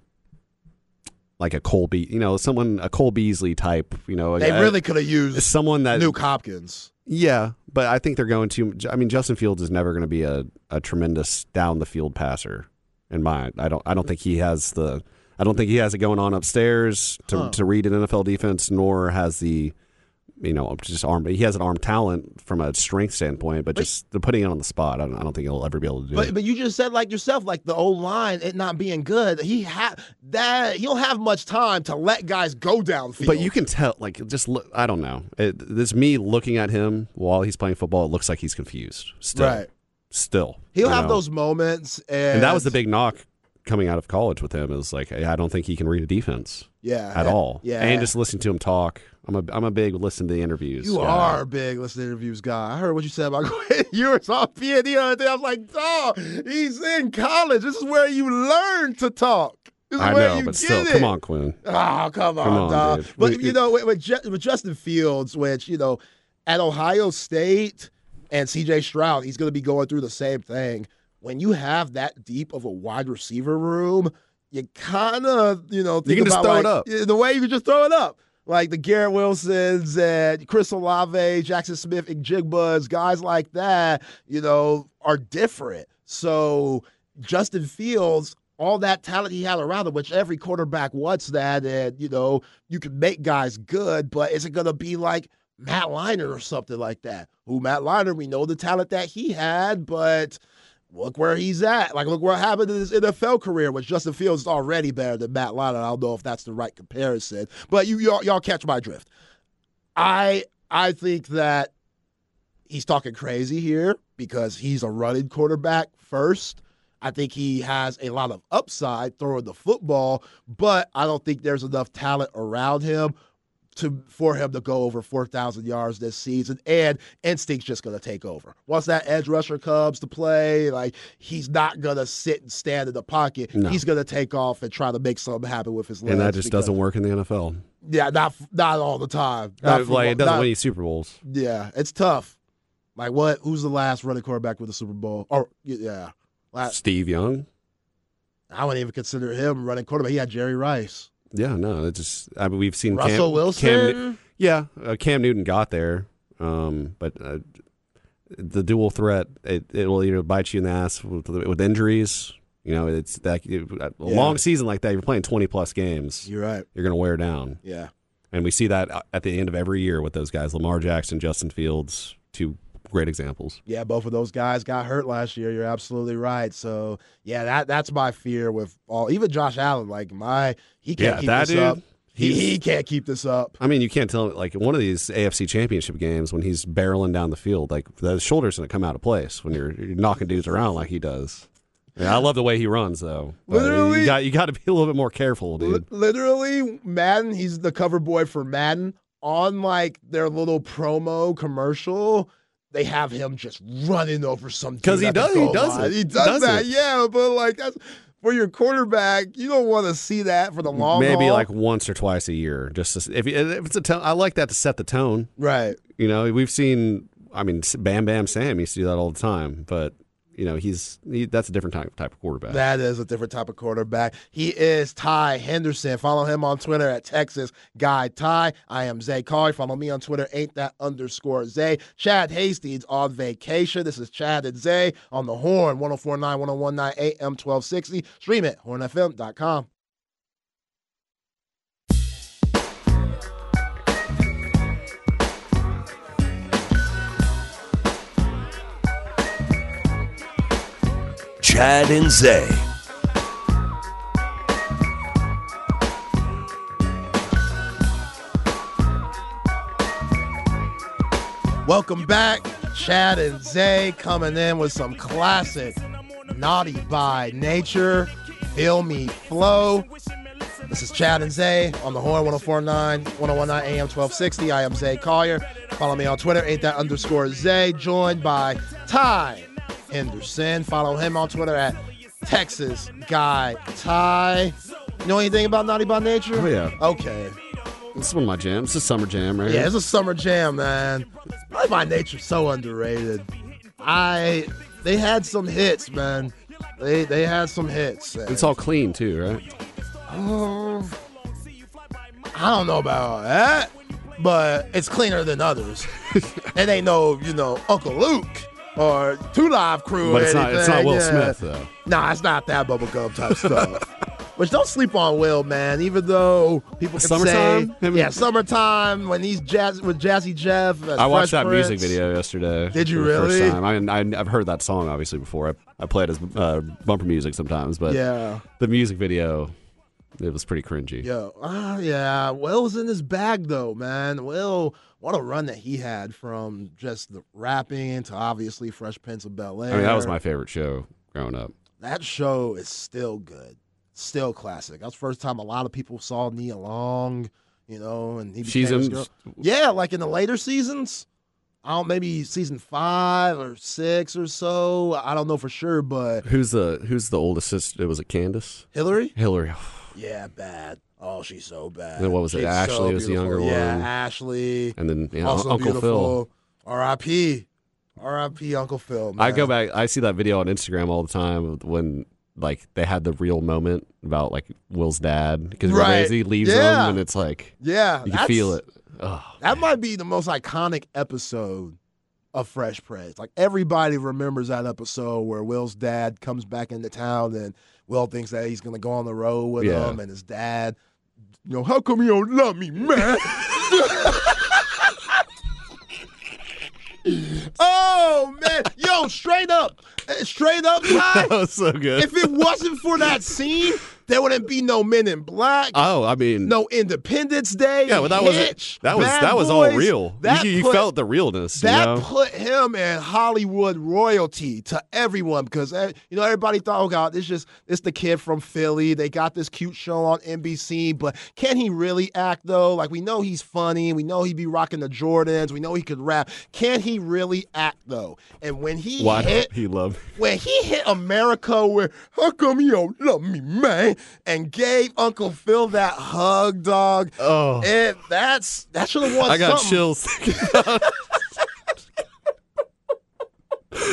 [SPEAKER 2] like a Cole Be, you know, someone a Cole Beasley type. You know,
[SPEAKER 1] They
[SPEAKER 2] a-
[SPEAKER 1] really could have used
[SPEAKER 2] someone that
[SPEAKER 1] Nuk Hopkins.
[SPEAKER 2] Yeah, but I think they're going to. I mean, Justin Fields is never going to be a, a tremendous down the field passer. In my, I don't. I don't think he has the. I don't think he has it going on upstairs to
[SPEAKER 1] Huh.
[SPEAKER 2] to read an NFL defense, nor has the, you know, just arm. He has an arm talent from a strength standpoint, but,
[SPEAKER 1] But-
[SPEAKER 2] just the putting it on the spot. I don't. I don't think he'll ever be able to do
[SPEAKER 1] But
[SPEAKER 2] it.
[SPEAKER 1] but you just said like yourself, like the old line, it not being good. He had that he don't have much time to let guys go downfield.
[SPEAKER 2] But you can tell, like, just look. I don't know. It, this me looking at him while he's playing football. It looks like he's confused. Still,
[SPEAKER 1] right.
[SPEAKER 2] Still,
[SPEAKER 1] He'll have
[SPEAKER 2] know?
[SPEAKER 1] those moments, and,
[SPEAKER 2] and that was the big knock coming out of college with him is like I don't think he can read a defense
[SPEAKER 1] yeah
[SPEAKER 2] at all.
[SPEAKER 1] Yeah,
[SPEAKER 2] and just listening to him talk. I'm a I'm a big listen to the interviews.
[SPEAKER 1] You are a big listen to interviews guy. I heard what you said about [laughs] Quinn were on PND the other day. I was like, dog, he's in college. This is where you learn to talk. This is
[SPEAKER 2] I
[SPEAKER 1] where
[SPEAKER 2] know,
[SPEAKER 1] you
[SPEAKER 2] but
[SPEAKER 1] get
[SPEAKER 2] still,
[SPEAKER 1] it.
[SPEAKER 2] Ah, come on, Quinn.
[SPEAKER 1] Oh, come on,
[SPEAKER 2] Come on,
[SPEAKER 1] dog.
[SPEAKER 2] dude.
[SPEAKER 1] But
[SPEAKER 2] We-
[SPEAKER 1] you know, with, with Justin Fields, which you know, at Ohio State and C.J. Stroud, he's going to be going through the same thing. When you have that deep of a wide receiver room, you kind of you know think
[SPEAKER 2] can just
[SPEAKER 1] about
[SPEAKER 2] throw it up.
[SPEAKER 1] Eh, the way you can just throw it up. Like the Garrett Wilsons and Chris Olave, Jackson Smith, and Jigbas, guys like that, you know, are different. So Justin Fields, all that talent he had around him, which every quarterback wants that, and you know, you can make guys good, but is it gonna be like Matt Leinart or something like that? Who Matt Leinart, we know the talent that he had, but look where he's at. Like, look what happened in his NFL career, which Justin Fields is already better than Matt Leinart. I don't know if that's the right comparison, but you y'all, y'all catch my drift. I I think that he's talking crazy here because he's a running quarterback first. I think he has a lot of upside throwing the football, but I don't think there's enough talent around him to for him to go over 4,000 yards this season. And instinct's just going to take over. Once that edge rusher comes to play, like he's not going to sit and stand in the pocket.
[SPEAKER 2] No.
[SPEAKER 1] He's going to take off and try to make something happen with his legs.
[SPEAKER 2] And that just
[SPEAKER 1] because-
[SPEAKER 2] doesn't work in the NFL.
[SPEAKER 1] Yeah, not not all the time.
[SPEAKER 2] Uh,
[SPEAKER 1] Not
[SPEAKER 2] like it doesn't
[SPEAKER 1] not-
[SPEAKER 2] win any Super Bowls.
[SPEAKER 1] yeah, it's tough. Like what? Who's the last running quarterback with a Super Bowl? Or yeah, last,
[SPEAKER 2] Steve Young.
[SPEAKER 1] I wouldn't even consider him running quarterback. He had Jerry Rice,
[SPEAKER 2] Yeah, no, it just I mean, we've seen
[SPEAKER 1] Russell
[SPEAKER 2] Cam,
[SPEAKER 1] Wilson.
[SPEAKER 2] Cam, yeah, uh, Cam Newton got there, um, but uh, the dual threat it it will either bite you in the ass with, with injuries. You know, it's that a
[SPEAKER 1] Yeah.
[SPEAKER 2] long season like that. You're playing 20 plus games.
[SPEAKER 1] You're right.
[SPEAKER 2] You're going to wear down,
[SPEAKER 1] Yeah,
[SPEAKER 2] and we see that at the end of every year with those guys: Lamar Jackson, Justin Fields, two great examples.
[SPEAKER 1] yeah. Both of those guys got hurt last year. You're absolutely right. So yeah, that that's my fear with all. Even Josh Allen, like my he can't
[SPEAKER 2] Yeah,
[SPEAKER 1] keep this
[SPEAKER 2] dude,
[SPEAKER 1] up. He, he can't keep this up.
[SPEAKER 2] I mean, you can't tell like one of these AFC Championship games when he's barreling down the field, like the shoulders to come out of place when you're, you're knocking dudes around like he does. Yeah, I love the way he runs though. But
[SPEAKER 1] Literally-
[SPEAKER 2] you got you got to be a little bit more careful, dude.
[SPEAKER 1] literally, Madden. He's the cover boy for Madden. On like their little promo commercial, they have him just running over some.
[SPEAKER 2] 'Cause
[SPEAKER 1] because
[SPEAKER 2] he does- he does it.
[SPEAKER 1] He
[SPEAKER 2] He
[SPEAKER 1] does,
[SPEAKER 2] does
[SPEAKER 1] that.
[SPEAKER 2] it.
[SPEAKER 1] Yeah, but like that's for your quarterback. You don't want to see that for the long
[SPEAKER 2] Maybe
[SPEAKER 1] haul.
[SPEAKER 2] like once or twice a year, just to, if if it's a tone. I like that to set the tone.
[SPEAKER 1] right.
[SPEAKER 2] You know, we've seen. I mean, Bam Bam Sam used to do that all the time, but you know, he's he, that's a different type type of quarterback.
[SPEAKER 1] That is a different type of quarterback. He is Ty Henderson. Follow him on Twitter at Texas Guy Ty. I am Zay Collier. Follow me on Twitter, ain't that underscore Zay. Chad Hastings on vacation. This is Chad and Zay on the Horn, 1049, 1019 AM 1260. Stream it, hornfm.com.
[SPEAKER 3] Chad and Zay.
[SPEAKER 1] Welcome back. Chad and Zay coming in with some classic Naughty by Nature. Feel Me Flow. This is Chad and Zay on the Horn 1049, 1019 AM 1260. I am Zay Collier. Follow me on Twitter, ain't that underscore Zay. Joined by Ty Henderson. Follow him on Twitter at Texas Guy Ty. You know anything about Naughty by Nature?
[SPEAKER 2] Oh, yeah.
[SPEAKER 1] Okay.
[SPEAKER 2] It's one of my jams. It's a summer jam, right?
[SPEAKER 1] Yeah, it's a summer jam, man. Naughty by Nature so underrated. I they had some hits, man. They they had some hits.
[SPEAKER 2] It's all clean too, right?
[SPEAKER 1] Um, I don't know about that, but it's cleaner than others. it ain't no, you know, Uncle Luke or Two Live Crew.
[SPEAKER 2] But
[SPEAKER 1] or
[SPEAKER 2] it's not. It's not Will
[SPEAKER 1] yeah.
[SPEAKER 2] Smith though.
[SPEAKER 1] Nah, it's not that bubblegum type stuff. [laughs] Which don't sleep on Will, man. Even though people can
[SPEAKER 2] Summertime?
[SPEAKER 1] say, yeah, summertime when he's jazz with Jazzy Jeff.
[SPEAKER 2] I watched
[SPEAKER 1] Fresh
[SPEAKER 2] that music video yesterday.
[SPEAKER 1] Did you really?
[SPEAKER 2] First time. I mean, I, I've heard that song obviously before. I, I play it as uh, bumper music sometimes, but
[SPEAKER 1] Yeah,
[SPEAKER 2] the music video, it was pretty cringy.
[SPEAKER 1] Yeah. ah, yeah. Was in his bag though, man. Will, what a run that he had from just the rapping to obviously Fresh Prince of Bel Air.
[SPEAKER 2] I mean, that was my favorite show growing up.
[SPEAKER 1] that show is still good, still classic. That's the first time a lot of people saw Nia Long, you know, and he
[SPEAKER 2] She's
[SPEAKER 1] became
[SPEAKER 2] in.
[SPEAKER 1] girl. Yeah, like in the later seasons. I don't maybe season five or six or so. I don't know for sure, but
[SPEAKER 2] Who's the Who's the oldest sister? It was it Candace?
[SPEAKER 1] Hillary,
[SPEAKER 2] Hillary.
[SPEAKER 1] Yeah, bad. Oh, she's so bad.
[SPEAKER 2] And then what was it?
[SPEAKER 1] She's
[SPEAKER 2] Ashley was the
[SPEAKER 1] beautiful.
[SPEAKER 2] younger
[SPEAKER 1] Yeah,
[SPEAKER 2] one.
[SPEAKER 1] Ashley.
[SPEAKER 2] And then know,
[SPEAKER 1] also
[SPEAKER 2] Uncle Phil.
[SPEAKER 1] beautiful. R.I.P. R.I.P. Uncle Phil.
[SPEAKER 2] I go back. I see that video on Instagram all the time when like they had the real moment about like Will's dad because
[SPEAKER 1] Right.
[SPEAKER 2] he leaves
[SPEAKER 1] Yeah.
[SPEAKER 2] them and it's like
[SPEAKER 1] Yeah,
[SPEAKER 2] you can feel it. Oh,
[SPEAKER 1] That might be the most iconic episode of Fresh Prince. Like everybody remembers that episode where Will's dad comes back into town and Will thinks that he's gonna go on the road with
[SPEAKER 2] Yeah.
[SPEAKER 1] him and his dad, you know, how come you don't love me, man? [laughs] oh man, yo, straight up, straight up, guy. [laughs]
[SPEAKER 2] that was so good.
[SPEAKER 1] if it wasn't for that [laughs] scene, there wouldn't be no Men in Black.
[SPEAKER 2] oh, I mean,
[SPEAKER 1] no Independence Day.
[SPEAKER 2] yeah, but that
[SPEAKER 1] Hitch,
[SPEAKER 2] wasn't. That was
[SPEAKER 1] Bad
[SPEAKER 2] that was all
[SPEAKER 1] Boys.
[SPEAKER 2] real.
[SPEAKER 1] That
[SPEAKER 2] you, you
[SPEAKER 1] put-
[SPEAKER 2] felt the realness.
[SPEAKER 1] that
[SPEAKER 2] you know?
[SPEAKER 1] put him in Hollywood royalty to everyone because eh, you know everybody thought, oh god, this just it's the kid from Philly. They got this cute show on NBC, but can he really act though? Like we know he's funny, we know he'd be rocking the Jordans, we know he could rap. Can he really act though? And when he
[SPEAKER 2] Why
[SPEAKER 1] hit
[SPEAKER 2] he loved.
[SPEAKER 1] When he hit America with "How come you don't love me, man?" and gave Uncle Phil that hug, dog.
[SPEAKER 2] Oh,
[SPEAKER 1] And that's that should have won.
[SPEAKER 2] I got
[SPEAKER 1] something.
[SPEAKER 2] chills. thinking about it. [laughs]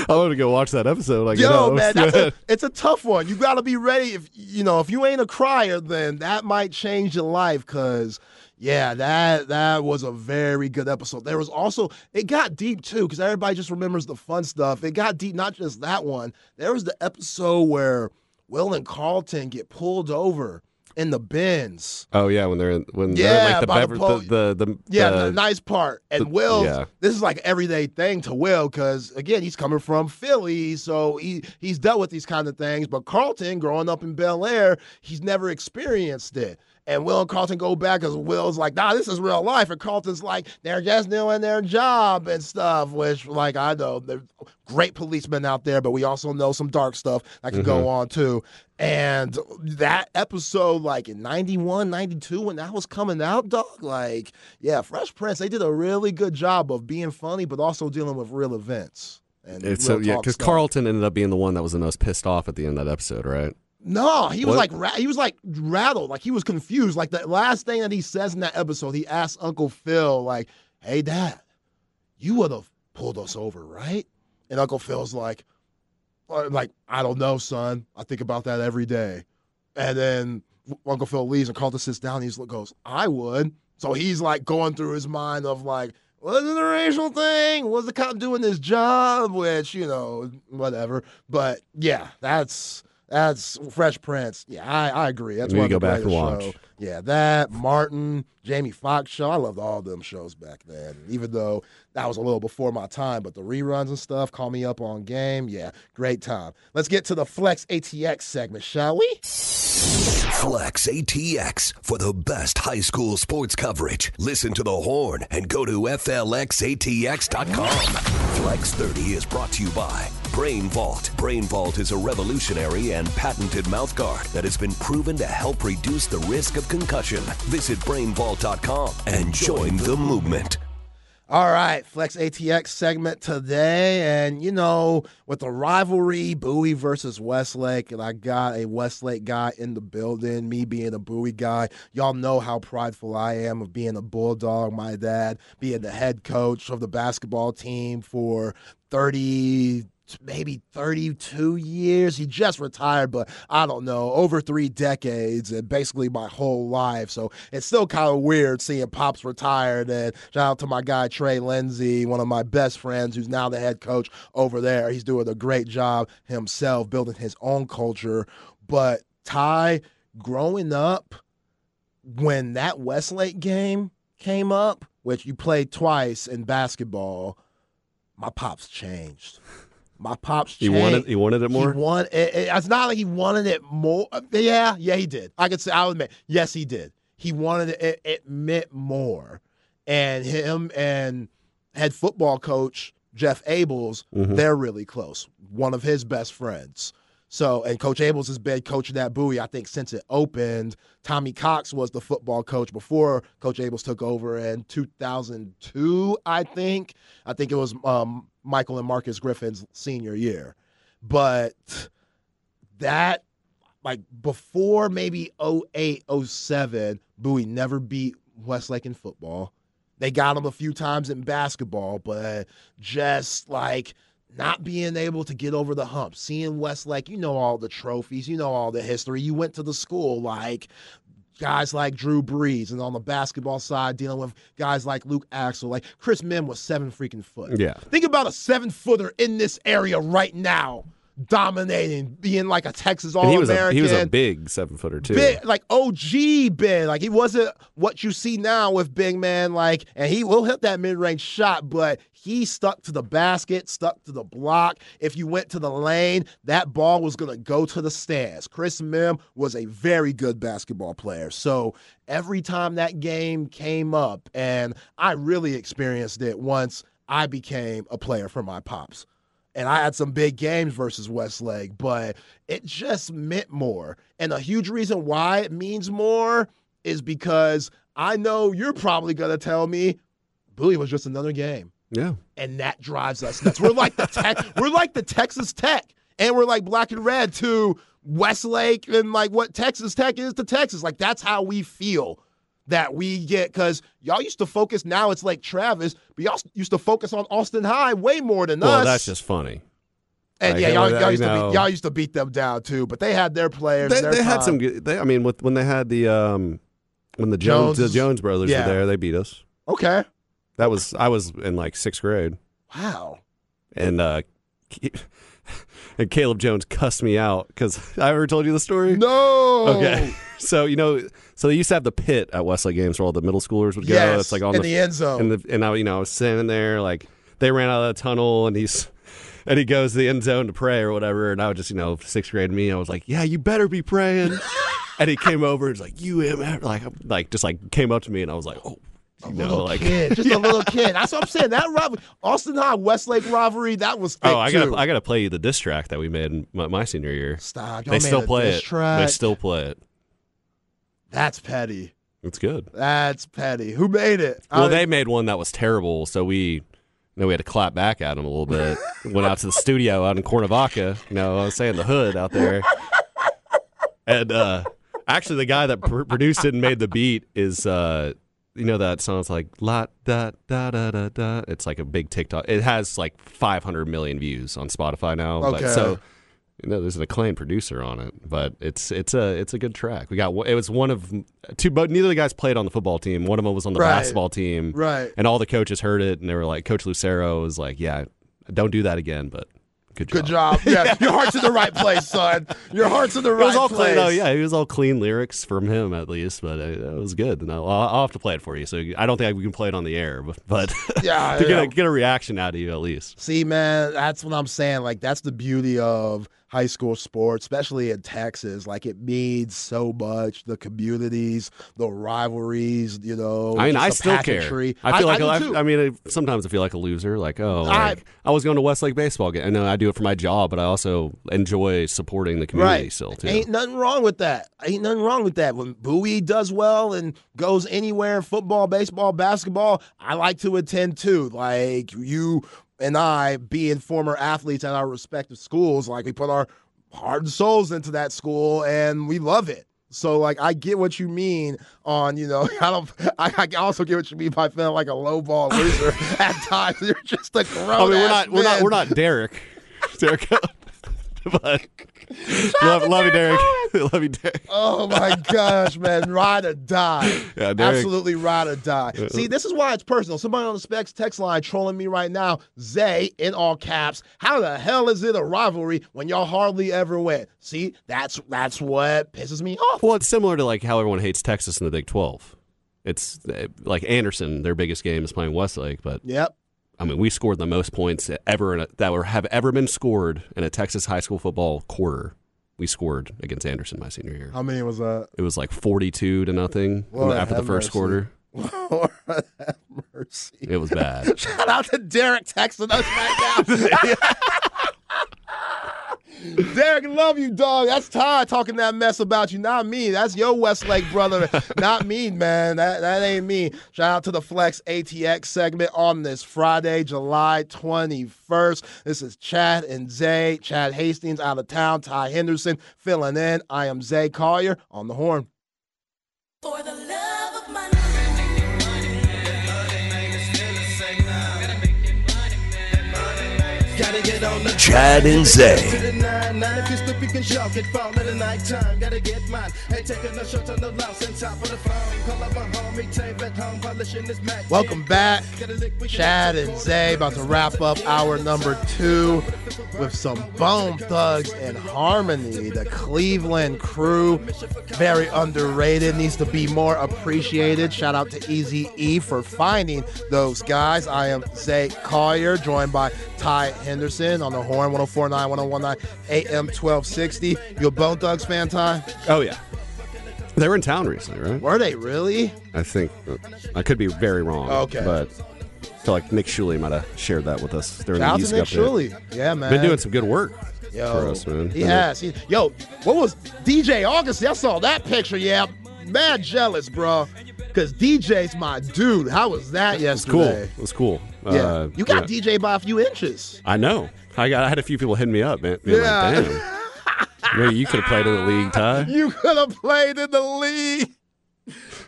[SPEAKER 2] I want to go watch that episode. Like,
[SPEAKER 1] Yo,
[SPEAKER 2] you know,
[SPEAKER 1] man, that's a, [laughs] it's a tough one. You got to be ready. If you know, if you ain't a crier, then that might change your life. Cause yeah, that that was a very good episode. There was also it got deep too, because everybody just remembers the fun stuff. It got deep, not just that one. There was the episode where Will and Carlton get pulled over in the Benz.
[SPEAKER 2] Oh yeah, when they're in, when they're
[SPEAKER 1] Yeah,
[SPEAKER 2] in, like the,
[SPEAKER 1] by the
[SPEAKER 2] bever-
[SPEAKER 1] pole.
[SPEAKER 2] the, the the
[SPEAKER 1] Yeah,
[SPEAKER 2] the-
[SPEAKER 1] the nice part. And Will,
[SPEAKER 2] yeah.
[SPEAKER 1] this is like everyday thing to Will because again, he's coming from Philly, so he he's dealt with these kind of things. But Carlton, growing up in Bel Air, he's never experienced it. And Will and Carlton go back because Will's like, nah, this is real life. And Carlton's like, they're just doing their job and stuff, which, like, I know there's great policemen out there, but we also know some dark stuff that can go mm-hmm. on too. And that episode, like in 91, 92, when that was coming out, dog, like, yeah, Fresh Prince, they did a really good job of being funny, but also dealing with real events. And
[SPEAKER 2] It's so yeah, because. Carlton ended up being the one that was the most pissed off at the end of that episode, right?
[SPEAKER 1] No, he was
[SPEAKER 2] What?
[SPEAKER 1] like ra- he was like rattled, like he was confused. Like the last thing that he says in that episode, he asks Uncle Phil, like, "Hey, Dad, you would have pulled us over, right?" And Uncle Phil's like, uh, "Like I don't know, son. I think about that every day." And then Uncle Phil leaves, and Carlton sits down. And he goes, "I would." So he's like going through his mind of like, was it a racial thing? Was the cop doing his job? Which you know, whatever. But yeah, that's that's Fresh Prince. Yeah, I, I agree. That's
[SPEAKER 2] Maybe
[SPEAKER 1] one of
[SPEAKER 2] go
[SPEAKER 1] the
[SPEAKER 2] back and
[SPEAKER 1] greatest
[SPEAKER 2] watch.
[SPEAKER 1] show. Yeah, that Martin, Jamie Foxx show. I loved all them shows back then. Even though that was a little before my time, but the reruns and stuff. Call me up on game. Yeah, great time. Let's get to the Flex ATX segment, shall we?
[SPEAKER 3] Flex ATX for the best high school sports coverage. Listen to the horn and go to FLXATX.com. Flex 30 is brought to you by Brain Vault. Brain Vault is a revolutionary and patented mouthguard that has been proven to help reduce the risk of concussion. Visit brainvault.com and join the movement.
[SPEAKER 1] All right, Flex ATX segment today. And, you know, with the rivalry, Bowie versus Westlake, and I got a Westlake guy in the building, me being a Bowie guy. Y'all know how prideful I am of being a Bulldog, my dad, being the head coach of the basketball team for 30 maybe 32 years. He just retired, but I don't know, over three decades and basically my whole life. So it's still kind of weird seeing Pops retired. And shout out to my guy, Trey Lindsay, one of my best friends who's now the head coach over there. He's doing a great job himself building his own culture. But Ty, growing up, when that Westlake game came up, which you played twice in basketball, my pops changed. My pops
[SPEAKER 2] He wanted he wanted it more.
[SPEAKER 1] He won. It, it- it's not like he wanted it more. Yeah, yeah, he did. I could say. I'll admit. Yes, he did. He wanted it. It, it meant more. And him and head football coach Jeff Ables, they're really close. One of his best friends. So, and Coach Ables has been coaching that Bowie, I think, since it opened. Tommy Cox was the football coach before Coach Ables took over in 2002, I think. I think it was um, Michael and Marcus Griffin's senior year. But that, like, before maybe 08, 07, Bowie never beat Westlake in football. They got him a few times in basketball, but just like not being able to get over the hump, seeing Westlake, you know all the trophies, you know all the history. You went to the school like guys like Drew Brees, and on the basketball side, dealing with guys like Luke Axel. Like Chris Mihm was seven freaking foot.
[SPEAKER 2] Yeah.
[SPEAKER 1] Think about a seven footer in this area right now, dominating, being like a Texas All
[SPEAKER 2] And he was a
[SPEAKER 1] American.
[SPEAKER 2] he was a big seven footer too.
[SPEAKER 1] Big, like OG big. Like he wasn't what you see now with big man. Like, and he will hit that mid range shot, but he stuck to the basket, stuck to the block. If you went to the lane, that ball was gonna go to the stands. Chris Mihm was a very good basketball player. So every time that game came up, and I really experienced it once I became a player for my pops and I had some big games versus Westlake, but it just meant more. And a huge reason why it means more is because I know you're probably going to tell me Bowie was just another game.
[SPEAKER 2] Yeah.
[SPEAKER 1] And that drives us nuts. We're like the tech, [laughs] we're like the Texas Tech, and we're like black and red to Westlake and like what Texas Tech is to Texas. Like that's how we feel that we get because y'all used to focus. Now it's like Travis, but y'all used to focus on Austin High way more than
[SPEAKER 2] Well,
[SPEAKER 1] us.
[SPEAKER 2] Well, that's just funny.
[SPEAKER 1] And
[SPEAKER 2] Like,
[SPEAKER 1] yeah, y'all, y'all used to beat, y'all used to beat them down too. But they had their players.
[SPEAKER 2] They,
[SPEAKER 1] their
[SPEAKER 2] they had some good. They, I mean, with when they had the um when the Jones,
[SPEAKER 1] Jones-
[SPEAKER 2] the Jones brothers
[SPEAKER 1] yeah.
[SPEAKER 2] were there, they beat us.
[SPEAKER 1] Okay.
[SPEAKER 2] That was I was in like sixth grade,
[SPEAKER 1] Wow.
[SPEAKER 2] and uh, [laughs] and Caleb Jones cussed me out because [laughs] I ever told you the story.
[SPEAKER 1] No.
[SPEAKER 2] Okay. [laughs] So you know, so they used to have the pit at Westlake games where all the middle schoolers would go.
[SPEAKER 1] Yes.
[SPEAKER 2] It's like on
[SPEAKER 1] in
[SPEAKER 2] the,
[SPEAKER 1] the, end zone.
[SPEAKER 2] and the and I you know I was sitting there like they ran out of the tunnel and he's and he goes to the end zone to pray or whatever and I was just you know sixth grade me I was like yeah you better be praying [laughs] and he came over and was like, UMF, like, like just like came up to me, and I was like, oh,
[SPEAKER 1] A
[SPEAKER 2] you know,
[SPEAKER 1] little
[SPEAKER 2] like,
[SPEAKER 1] kid, just a [laughs] little kid. That's what I'm saying. That rivalry, Austin High Westlake rivalry, that was
[SPEAKER 2] oh, I gotta, I gotta play you the diss track that we made in my, my senior year.
[SPEAKER 1] Stop.
[SPEAKER 2] They still
[SPEAKER 1] a
[SPEAKER 2] play it.
[SPEAKER 1] Track.
[SPEAKER 2] They still play it.
[SPEAKER 1] That's petty.
[SPEAKER 2] It's good.
[SPEAKER 1] That's petty. Who made it?
[SPEAKER 2] Well,
[SPEAKER 1] I-
[SPEAKER 2] they made one that was terrible, so we, you know, we had to clap back at them a little bit. [laughs] Went out to the studio out in Cuernavaca. You know, I was saying the hood out there, and uh, actually, the guy that pr- produced it and made the beat is, uh, you know, that sounds like la da da da da da. It's like a big TikTok. It has like 500 million views on Spotify now.
[SPEAKER 1] Okay.
[SPEAKER 2] But, so. You know, there's an acclaimed producer on it, but it's it's a it's a good track. We got it was one of two, but neither of the guys played on the football team. One of them was on the
[SPEAKER 1] Right.
[SPEAKER 2] basketball team,
[SPEAKER 1] Right.
[SPEAKER 2] and all the coaches heard it, and they were like, Coach Lucero was like, "Yeah, don't do that again." But good job.
[SPEAKER 1] Good job. Yeah, [laughs] your heart's in the right place, son. Your heart's in the
[SPEAKER 2] It
[SPEAKER 1] right
[SPEAKER 2] was all
[SPEAKER 1] place.
[SPEAKER 2] clean. Yeah, it was all clean lyrics from him at least, but uh, it was good. And I'll, I'll have to play it for you. So I don't think we can play it on the air, but, [laughs] but [laughs]
[SPEAKER 1] Yeah,
[SPEAKER 2] to get a, get a reaction out of you at least.
[SPEAKER 1] See, man, that's what I'm saying. Like, that's the beauty of high school sports, especially in Texas. Like, it means so much. The communities, the rivalries, you know.
[SPEAKER 2] I mean, I still
[SPEAKER 1] pageantry.
[SPEAKER 2] care. I feel like I,
[SPEAKER 1] too.
[SPEAKER 2] I mean, sometimes I feel like a loser. Like, oh,
[SPEAKER 1] I-
[SPEAKER 2] like, I, was going to Westlake baseball game. I know I do it for my job, but I also enjoy supporting the community
[SPEAKER 1] right.
[SPEAKER 2] still too.
[SPEAKER 1] Ain't nothing wrong with that. Ain't nothing wrong with that. When Bowie does well and goes anywhere in football, baseball, basketball, I like to attend too. Like you and I, being former athletes at our respective schools, like we put our heart and souls into that school and we love it. So like I get what you mean on you know [laughs] I don't I, I also get what you mean by feeling like a low ball loser [laughs] at times. You're just a grown.
[SPEAKER 2] I mean, we're not, we're not, we're not Derek. [laughs] Derek, [laughs] but love, love you, Derek. [laughs] love you, Derek.
[SPEAKER 1] Oh my [laughs] gosh, man. Ride or die.
[SPEAKER 2] Yeah, Derek.
[SPEAKER 1] Absolutely ride or die. See, this is why it's personal. Somebody on the specs text line trolling me right now. Zay, in all caps, how the hell is it a rivalry when y'all hardly ever win? See, that's that's what pisses me off.
[SPEAKER 2] Well, it's similar to like how everyone hates Texas in the Big Twelve. It's uh, like Anderson, their biggest game is playing Westlake, but
[SPEAKER 1] Yep.
[SPEAKER 2] I mean, we scored the most points ever in a, that were have ever been scored in a Texas high school football quarter. We scored against Anderson my senior year.
[SPEAKER 1] How many was that?
[SPEAKER 2] It was like forty-two to nothing
[SPEAKER 1] Lord
[SPEAKER 2] after the first
[SPEAKER 1] mercy.
[SPEAKER 2] quarter.
[SPEAKER 1] Lord have mercy.
[SPEAKER 2] It was bad. [laughs]
[SPEAKER 1] Shout out to Derek texting us right now. Derek, love you, dog. That's Ty talking that mess about you, not me. That's your Westlake brother, not me, man. That that ain't me. Shout out to the Flex ATX segment on this Friday, July 21st. This is Chad and Zay. Chad Hastings out of town. Ty Henderson filling in. I am Zay Collier on the horn.
[SPEAKER 4] For the love
[SPEAKER 5] polishing and Mac.
[SPEAKER 1] Welcome back.
[SPEAKER 5] Gotta lick, we can
[SPEAKER 1] Chad and
[SPEAKER 5] quarter
[SPEAKER 1] Zay about to wrap up hour number two with some Bone Thugs and Harmony. The Cleveland crew, very underrated, needs to be more appreciated. Shout out to Easy E for finding those guys. I am Zay Collier, joined by Ty Henderson on the horn 1049 1019 AM 1260. You a Bone Thugs fan, Ty?
[SPEAKER 2] oh yeah, they were in town recently, right?
[SPEAKER 1] Were they really?
[SPEAKER 2] I think I could be very wrong.
[SPEAKER 1] Okay.
[SPEAKER 2] but I feel like Nick Shuley might have shared that with us during
[SPEAKER 1] Shout out
[SPEAKER 2] the East
[SPEAKER 1] Nick. Shuley. Yeah, man.
[SPEAKER 2] Been doing some good work
[SPEAKER 1] Yo,
[SPEAKER 2] for us, man.
[SPEAKER 1] He has. He, yo, what was DJ August? I saw that picture. Yeah, mad jealous, bro. Because DJ's my dude. How was that
[SPEAKER 2] yesterday? It
[SPEAKER 1] was cool.
[SPEAKER 2] It was cool.
[SPEAKER 1] Yeah,
[SPEAKER 2] Uh,
[SPEAKER 1] you got
[SPEAKER 2] yeah.
[SPEAKER 1] DJ by a few inches.
[SPEAKER 2] I know. I got. I had a few people hitting me up, man.
[SPEAKER 1] Yeah.
[SPEAKER 2] Like, Damn. [laughs] Maybe you could have played in the league, Ty.
[SPEAKER 1] You could have played in the league.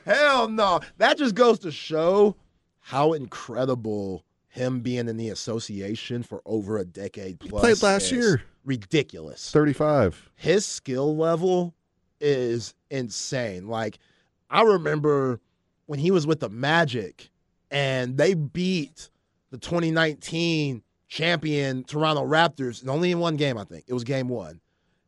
[SPEAKER 1] Hell no. That just goes to show how incredible him being in the association for over a decade plus.
[SPEAKER 2] played last year.
[SPEAKER 1] Ridiculous.
[SPEAKER 2] Thirty-five.
[SPEAKER 1] his skill level is insane. Like I remember when he was with the Magic and they beat the 2019 champion Toronto Raptors and only in one game, I think. It was game 1.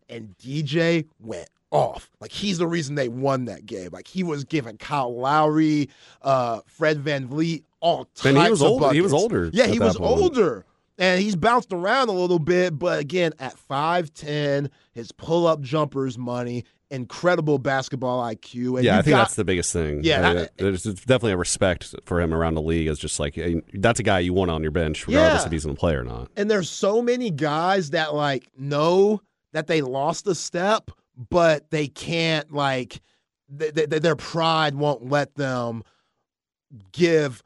[SPEAKER 1] And DJ went off. Like he's the reason they won that game. Like he was giving Kyle Lowry, uh, Fred VanVleet all types
[SPEAKER 2] And he was
[SPEAKER 1] of
[SPEAKER 2] older- he was older
[SPEAKER 1] Yeah, he was
[SPEAKER 2] point.
[SPEAKER 1] older. And he's bounced around a little bit, but again, at 5'10, his pull up jumpers money, incredible basketball IQ. And
[SPEAKER 2] yeah, I think
[SPEAKER 1] got-
[SPEAKER 2] that's the biggest thing.
[SPEAKER 1] Yeah,
[SPEAKER 2] Uh,
[SPEAKER 1] that-
[SPEAKER 2] there's definitely a respect for him around the league. As just like that's a guy you want on your bench, regardless
[SPEAKER 1] Yeah.
[SPEAKER 2] if he's going to play or not.
[SPEAKER 1] And there's so many guys that like know that they lost a step, but they can't like th- th- their pride won't let them give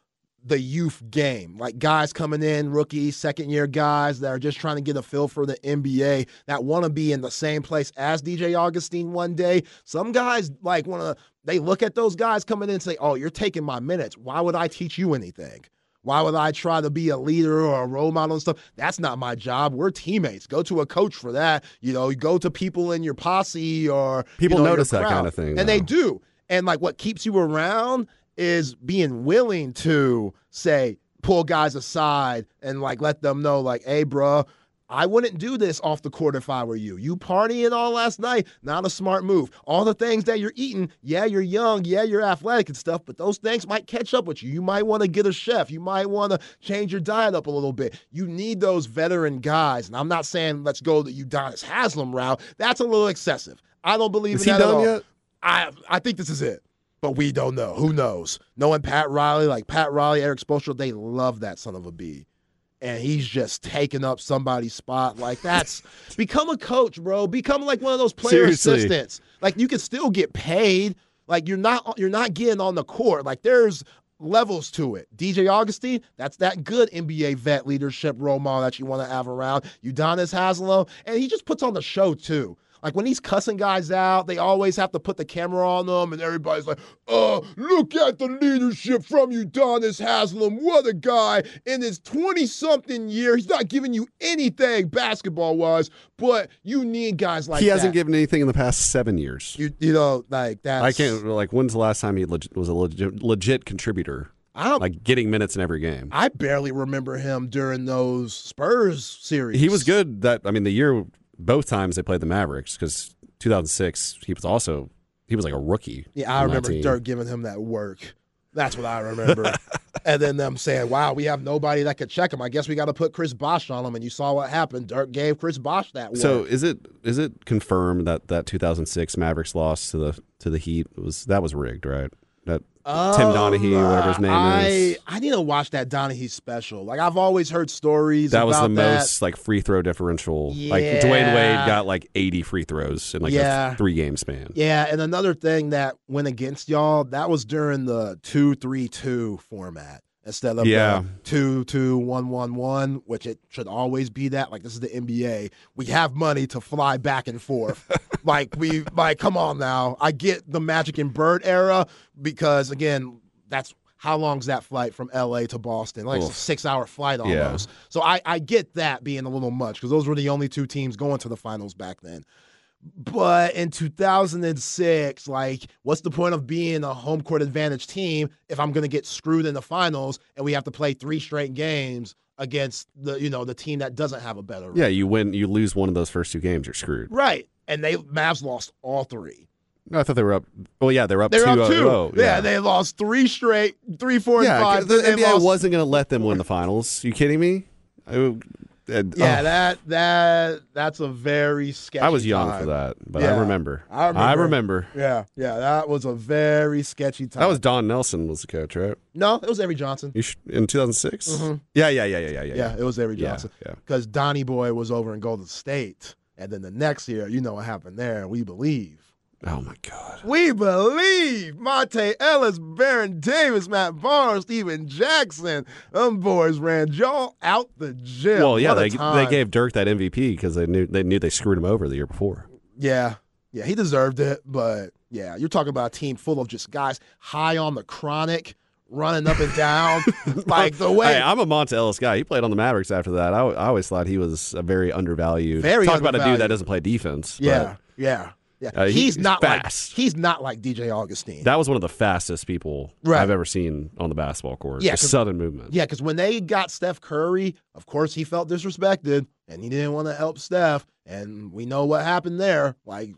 [SPEAKER 1] the youth game. Like guys coming in, rookies, second year guys that are just trying to get a feel for the NBA that want to be in the same place as DJ Augustin one day. Some guys like want to they look at those guys coming in and say, "Oh, you're taking my minutes. Why would I teach you anything?" Why would I try to be a leader or a role model and stuff? That's not my job. We're teammates. Go to a coach for that. You know, you go to people in your posse or you
[SPEAKER 2] People
[SPEAKER 1] know, your
[SPEAKER 2] notice that kind of thing,
[SPEAKER 1] and they do. And like, what keeps you around is being willing to say, pull guys aside and like let them know, like, hey, bruh, I wouldn't do this off the court if I were you. You partying all last night, not a smart move. All the things that you're eating, yeah, you're young, yeah, you're athletic and stuff, but those things might catch up with you. You might want to get a chef. You might want to change your diet up a little bit. You need those veteran guys. And I'm not saying let's go the Udonis Haslem route. That's a little excessive. I don't believe
[SPEAKER 2] Is
[SPEAKER 1] in that at all.
[SPEAKER 2] yet?
[SPEAKER 1] I I think this is it. But we don't know. Who knows? Knowing Pat Riley, like Pat Riley, Erik Spoelstra, they love that son of a b. And he's just taking up somebody's spot. Like that's [laughs] become a coach, bro. Become like one of those player
[SPEAKER 2] Seriously.
[SPEAKER 1] assistants. Like you can still get paid. Like you're not you're not getting on the court. Like there's levels to it. DJ Augustin, that's that good NBA vet leadership role model that you want to have around. Udonis Haslem, and he just puts on the show too. Like when he's cussing guys out, they always have to put the camera on them, and everybody's like, "Oh, look at the leadership from Udonis Haslem. What a guy! In his twenty-something year, he's not giving you anything basketball-wise, but you need guys like that.
[SPEAKER 2] he hasn't
[SPEAKER 1] that.
[SPEAKER 2] given anything in the past seven years.
[SPEAKER 1] you, you know, like that.
[SPEAKER 2] I can't like. When's the last time he was a legit, legit contributor,
[SPEAKER 1] I don't.
[SPEAKER 2] like getting minutes in every game?
[SPEAKER 1] I barely remember him during those Spurs series.
[SPEAKER 2] He was good. That I mean, the year both times they played the Mavericks because 2006 he was also he was like a rookie.
[SPEAKER 1] Yeah, I remember. Dirk giving him that work. That's what I remember. [laughs] and then them saying, "Wow, we have nobody that could check him. I guess we got to put Chris Bosh on him." And you saw what happened. Dirk gave Chris Bosh that work.
[SPEAKER 2] So is it is it confirmed that that 2006 Mavericks loss to the to the Heat was that was rigged, right? That Tim oh, Donaghy, or whatever his name
[SPEAKER 1] I,
[SPEAKER 2] is.
[SPEAKER 1] I need to watch that Donaghy special. Like I've always heard stories.
[SPEAKER 2] That was the
[SPEAKER 1] that.
[SPEAKER 2] most like free throw differential. Like
[SPEAKER 1] Dwyane
[SPEAKER 2] Wade got like 80 free throws in like
[SPEAKER 1] Yeah.
[SPEAKER 2] a three game span.
[SPEAKER 1] Yeah, and another thing that went against y'all that was during the two three two format instead of
[SPEAKER 2] Yeah.
[SPEAKER 1] the two two one one one, which it should always be that. Like this is the NBA, we have money to fly back and forth. [laughs] like we like, come on now. I get the Magic and Bird era because again, that's how long's that flight from LA to Boston? Like
[SPEAKER 2] Oof.
[SPEAKER 1] six hour flight
[SPEAKER 2] Yeah.
[SPEAKER 1] almost. So I, I get that being a little much because those were the only two teams going to the finals back then. But in 2006, like, what's the point of being a home court advantage team if I'm going to get screwed in the finals and we have to play three straight games against the, you know, the team that doesn't have a better?
[SPEAKER 2] Yeah, you win, you lose one of those first two games, you're screwed.
[SPEAKER 1] Right. And they Mavs lost all three.
[SPEAKER 2] No, I thought they were up. Well, yeah, they were up
[SPEAKER 1] They're
[SPEAKER 2] 2
[SPEAKER 1] up two.
[SPEAKER 2] Oh,
[SPEAKER 1] yeah. they lost three straight, three, four,
[SPEAKER 2] yeah,
[SPEAKER 1] and five.
[SPEAKER 2] the NBA
[SPEAKER 1] lost-
[SPEAKER 2] wasn't going to let them win the finals. You kidding me? I, uh,
[SPEAKER 1] Yeah,
[SPEAKER 2] oh,
[SPEAKER 1] that that that's a very sketchy.
[SPEAKER 2] I was young
[SPEAKER 1] time.
[SPEAKER 2] for that, but
[SPEAKER 1] Yeah.
[SPEAKER 2] I remember.
[SPEAKER 1] I remember.
[SPEAKER 2] I remember.
[SPEAKER 1] Yeah, yeah, that was a very sketchy time.
[SPEAKER 2] That was Don Nelson was the coach, right?
[SPEAKER 1] no, it was Avery Johnson.
[SPEAKER 2] You sh- in 2006?
[SPEAKER 1] Mhm.
[SPEAKER 2] Yeah, yeah, yeah, yeah, yeah, yeah.
[SPEAKER 1] Yeah, it was Avery Johnson.
[SPEAKER 2] yeah.
[SPEAKER 1] Because Donnie Boy was over in Golden State. And then the next year, you know what happened there. We believe.
[SPEAKER 2] Oh my god.
[SPEAKER 1] We believe. Monta Ellis, Baron Davis, Matt Barnes, Stephen Jackson. Them boys ran y'all out the gym.
[SPEAKER 2] Well, yeah, they
[SPEAKER 1] time.
[SPEAKER 2] they gave Dirk that MVP because they knew they knew they screwed him over the year before.
[SPEAKER 1] Yeah. Yeah, he deserved it. But yeah, you're talking about a team full of just guys high on the chronic, running up and down. [laughs] like the way.
[SPEAKER 2] Hey, I'm a Monta Ellis guy. He played on the Mavericks after that. I, I always thought he was a very undervalued.
[SPEAKER 1] Very
[SPEAKER 2] Talk about a dude that doesn't play defense.
[SPEAKER 1] yeah, yeah. Yeah.
[SPEAKER 2] Uh,
[SPEAKER 1] he's
[SPEAKER 2] he's
[SPEAKER 1] not
[SPEAKER 2] fast.
[SPEAKER 1] like he's not like DJ Augustin.
[SPEAKER 2] That was one of the fastest people
[SPEAKER 1] Right.
[SPEAKER 2] I've ever seen on the basketball court.
[SPEAKER 1] Yeah,
[SPEAKER 2] sudden movement.
[SPEAKER 1] Yeah, because when they got Steph Curry, of course he felt disrespected and he didn't want to help Steph. And we know what happened there. Like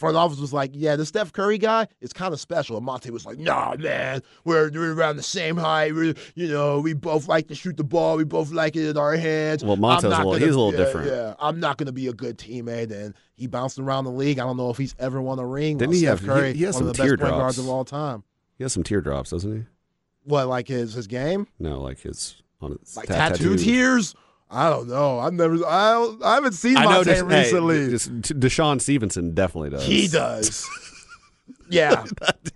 [SPEAKER 1] front office was like, yeah, the Steph Curry guy is kind of special. And Monta was like, nah, man, we're, we're around the same height. We're, you know, we both like to shoot the ball. We both like it in our hands.
[SPEAKER 2] Well,
[SPEAKER 1] Monta's
[SPEAKER 2] a little-
[SPEAKER 1] gonna-
[SPEAKER 2] he's a little
[SPEAKER 1] yeah,
[SPEAKER 2] different.
[SPEAKER 1] Yeah, I'm not going to be a good teammate. And he bounced around the league. I don't know if he's ever won a ring.
[SPEAKER 2] Didn't he
[SPEAKER 1] Steph
[SPEAKER 2] have-
[SPEAKER 1] Curry,
[SPEAKER 2] he- he has
[SPEAKER 1] one of
[SPEAKER 2] some
[SPEAKER 1] the best point guards
[SPEAKER 2] teardrops.
[SPEAKER 1] of all time.
[SPEAKER 2] He has some teardrops, doesn't he?
[SPEAKER 1] What, like his his game?
[SPEAKER 2] No, like his on his
[SPEAKER 1] Like
[SPEAKER 2] ta-
[SPEAKER 1] tattoo tears? I don't know. I've never. I don't, I haven't seen
[SPEAKER 2] I
[SPEAKER 1] Monta
[SPEAKER 2] just, hey,
[SPEAKER 1] recently.
[SPEAKER 2] just DeShawn Stevenson definitely does.
[SPEAKER 1] he does. [laughs] yeah.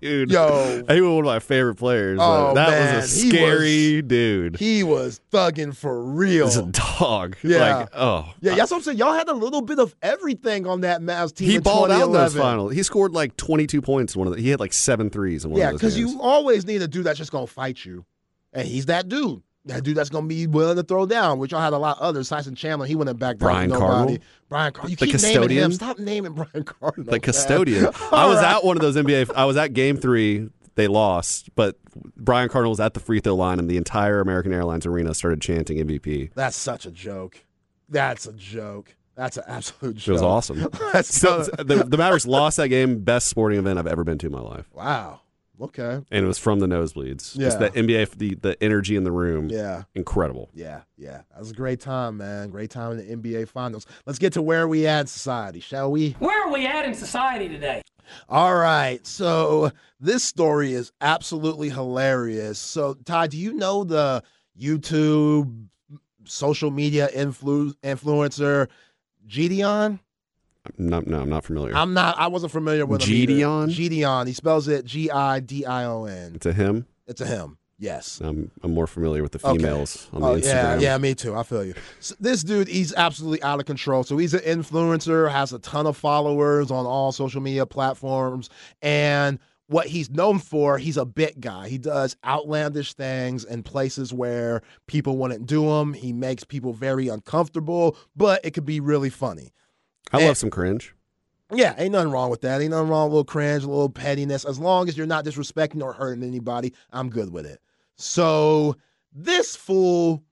[SPEAKER 2] dude.
[SPEAKER 1] Yo.
[SPEAKER 2] he was one of my favorite players.
[SPEAKER 1] Oh,
[SPEAKER 2] that
[SPEAKER 1] man,
[SPEAKER 2] was a
[SPEAKER 1] he
[SPEAKER 2] scary dude.
[SPEAKER 1] He was thugging for real.
[SPEAKER 2] He's a dog. [laughs]
[SPEAKER 1] Yeah.
[SPEAKER 2] Like, oh.
[SPEAKER 1] Yeah, that's what I'm saying. Y'all had a little bit of everything on that Mavs team.
[SPEAKER 2] He
[SPEAKER 1] in
[SPEAKER 2] balled out in those
[SPEAKER 1] 2011.
[SPEAKER 2] finals. He scored like 22 points in one of the, he had like seven threes in one
[SPEAKER 1] Yeah,
[SPEAKER 2] of those
[SPEAKER 1] because you always need a dude that's just gonna fight you, and he's that dude. That dude that's gonna be willing to throw down. Which y'all had a lot of others. Tyson Chandler, he wouldn't back down.
[SPEAKER 2] Brian
[SPEAKER 1] to.
[SPEAKER 2] Cardinal?
[SPEAKER 1] Brian Cardinal. You
[SPEAKER 2] The
[SPEAKER 1] keep naming him.
[SPEAKER 2] custodian?
[SPEAKER 1] Stop naming Brian Cardinal.
[SPEAKER 2] the custodian. [laughs] I was
[SPEAKER 1] right.
[SPEAKER 2] at one of those NBA. I was at game three. They lost, but Brian Cardinal was at the free throw line, and the entire American Airlines arena started chanting MVP.
[SPEAKER 1] That's such a joke. That's a joke. That's an absolute
[SPEAKER 2] It
[SPEAKER 1] joke.
[SPEAKER 2] was awesome. [laughs] So,
[SPEAKER 1] so,
[SPEAKER 2] the, the Mavericks lost that game. Best sporting event I've ever been to in my life,
[SPEAKER 1] wow. Okay.
[SPEAKER 2] and it was from the nosebleeds.
[SPEAKER 1] Yeah.
[SPEAKER 2] Just the NBA, the the energy in the room,
[SPEAKER 1] Yeah.
[SPEAKER 2] incredible.
[SPEAKER 1] Yeah, yeah. That was a great time, man. Great time in the NBA Finals. Let's get to where we at in society, shall we?
[SPEAKER 6] Where are we at in society today?
[SPEAKER 1] All right. So this story is absolutely hilarious. So, Ty, do you know the YouTube social media influ- influencer Gideon?
[SPEAKER 2] No, no, I'm not familiar.
[SPEAKER 1] I'm not. I wasn't familiar with him. either.
[SPEAKER 2] Gideon?
[SPEAKER 1] Gideon. He spells it G I D I O N.
[SPEAKER 2] it's a him.
[SPEAKER 1] It's a him. Yes.
[SPEAKER 2] I'm, I'm more familiar with the
[SPEAKER 1] Okay.
[SPEAKER 2] females on the
[SPEAKER 1] Oh,
[SPEAKER 2] Instagram.
[SPEAKER 1] yeah, yeah, me too. I feel you. So this dude, he's absolutely out of control. So he's an influencer, has a ton of followers on all social media platforms, and what he's known for, he's a bit guy. He does outlandish things in places where people wouldn't do them. He makes people very uncomfortable, but it could be really funny.
[SPEAKER 2] I
[SPEAKER 1] Eh.
[SPEAKER 2] love some cringe.
[SPEAKER 1] Yeah, ain't nothing wrong with that. Ain't nothing wrong with a little cringe, a little pettiness. As long as you're not disrespecting or hurting anybody, I'm good with it. So this fool,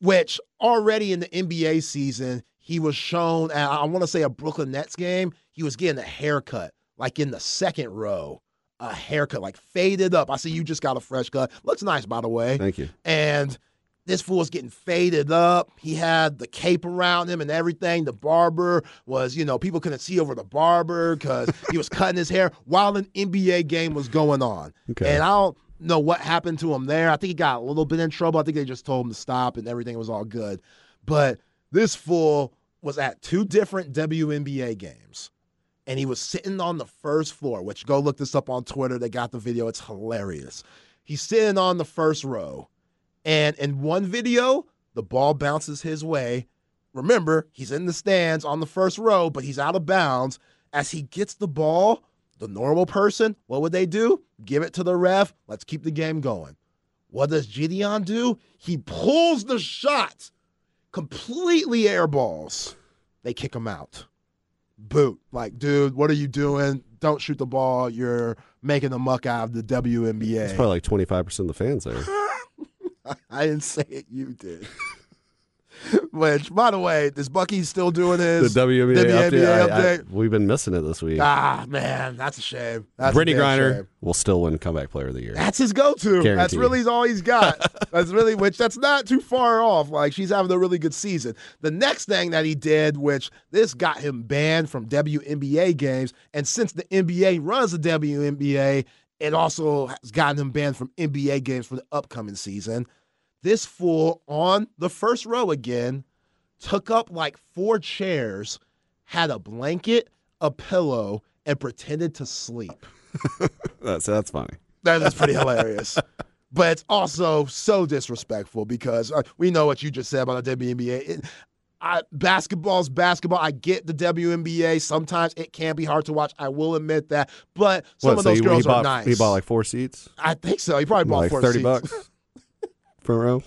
[SPEAKER 1] which already in the NBA season, he was shown at I want to say a Brooklyn Nets game, he was getting a haircut, like in the second row. A haircut, like faded up. I see you just got a fresh cut. Looks nice, by the way
[SPEAKER 2] Thank you.
[SPEAKER 1] and this fool was getting faded up. He had the cape around him and everything. The barber was, you know, people couldn't see over the barber because he was cutting his hair while an NBA game was going on.
[SPEAKER 2] Okay.
[SPEAKER 1] And I don't know what happened to him there. I think he got a little bit in trouble. I think they just told him to stop and everything was all good. But this fool was at two different WNBA games and he was sitting on the first floor, which go look this up on Twitter. They got the video. It's hilarious. He's sitting on the first row. And in one video, the ball bounces his way. Remember, he's in the stands on the first row, but he's out of bounds. As he gets the ball, the normal person, what would they do? Give it to the ref. Let's keep the game going. What does Gideon do? He pulls the shot, completely airballs. They kick him out. Boot. Like, dude, what are you doing? Don't shoot the ball. You're making a muck out of the WNBA.
[SPEAKER 2] It's probably like 25% of the fans there. [laughs] [laughs]
[SPEAKER 1] I didn't say it. You did. Which, by the way, is Bucky still doing
[SPEAKER 2] The WNBA,
[SPEAKER 1] WNBA
[SPEAKER 2] update. I- I- we've been missing it this week.
[SPEAKER 1] Ah, man, that's a shame. That's
[SPEAKER 2] Brittany
[SPEAKER 1] a
[SPEAKER 2] Griner
[SPEAKER 1] shame.
[SPEAKER 2] will still win comeback player of the year.
[SPEAKER 1] That's his go-to. That's really all he's got. [laughs] that's really which that's not too far off. Like she's having a really good season. The next thing that he did, which this got him banned from WNBA games, and since the NBA runs the WNBA, it also has gotten him banned from NBA games for the upcoming season. This fool on the first row again took up like four chairs, had a blanket, a pillow, and pretended to sleep. [laughs]
[SPEAKER 2] That's that's funny.
[SPEAKER 1] That is pretty [laughs] hilarious. But it's also so disrespectful because uh, we know what you just said about the WNBA. It, I, basketball's basketball. I get the WNBA. Sometimes it can be hard to watch. I will admit that. But some
[SPEAKER 2] What,
[SPEAKER 1] of
[SPEAKER 2] so
[SPEAKER 1] those
[SPEAKER 2] he,
[SPEAKER 1] girls
[SPEAKER 2] he bought,
[SPEAKER 1] are nice.
[SPEAKER 2] He bought like four seats,
[SPEAKER 1] I think so. He probably bought
[SPEAKER 2] like
[SPEAKER 1] four
[SPEAKER 2] 30
[SPEAKER 1] seats.
[SPEAKER 2] bucks [laughs] front row.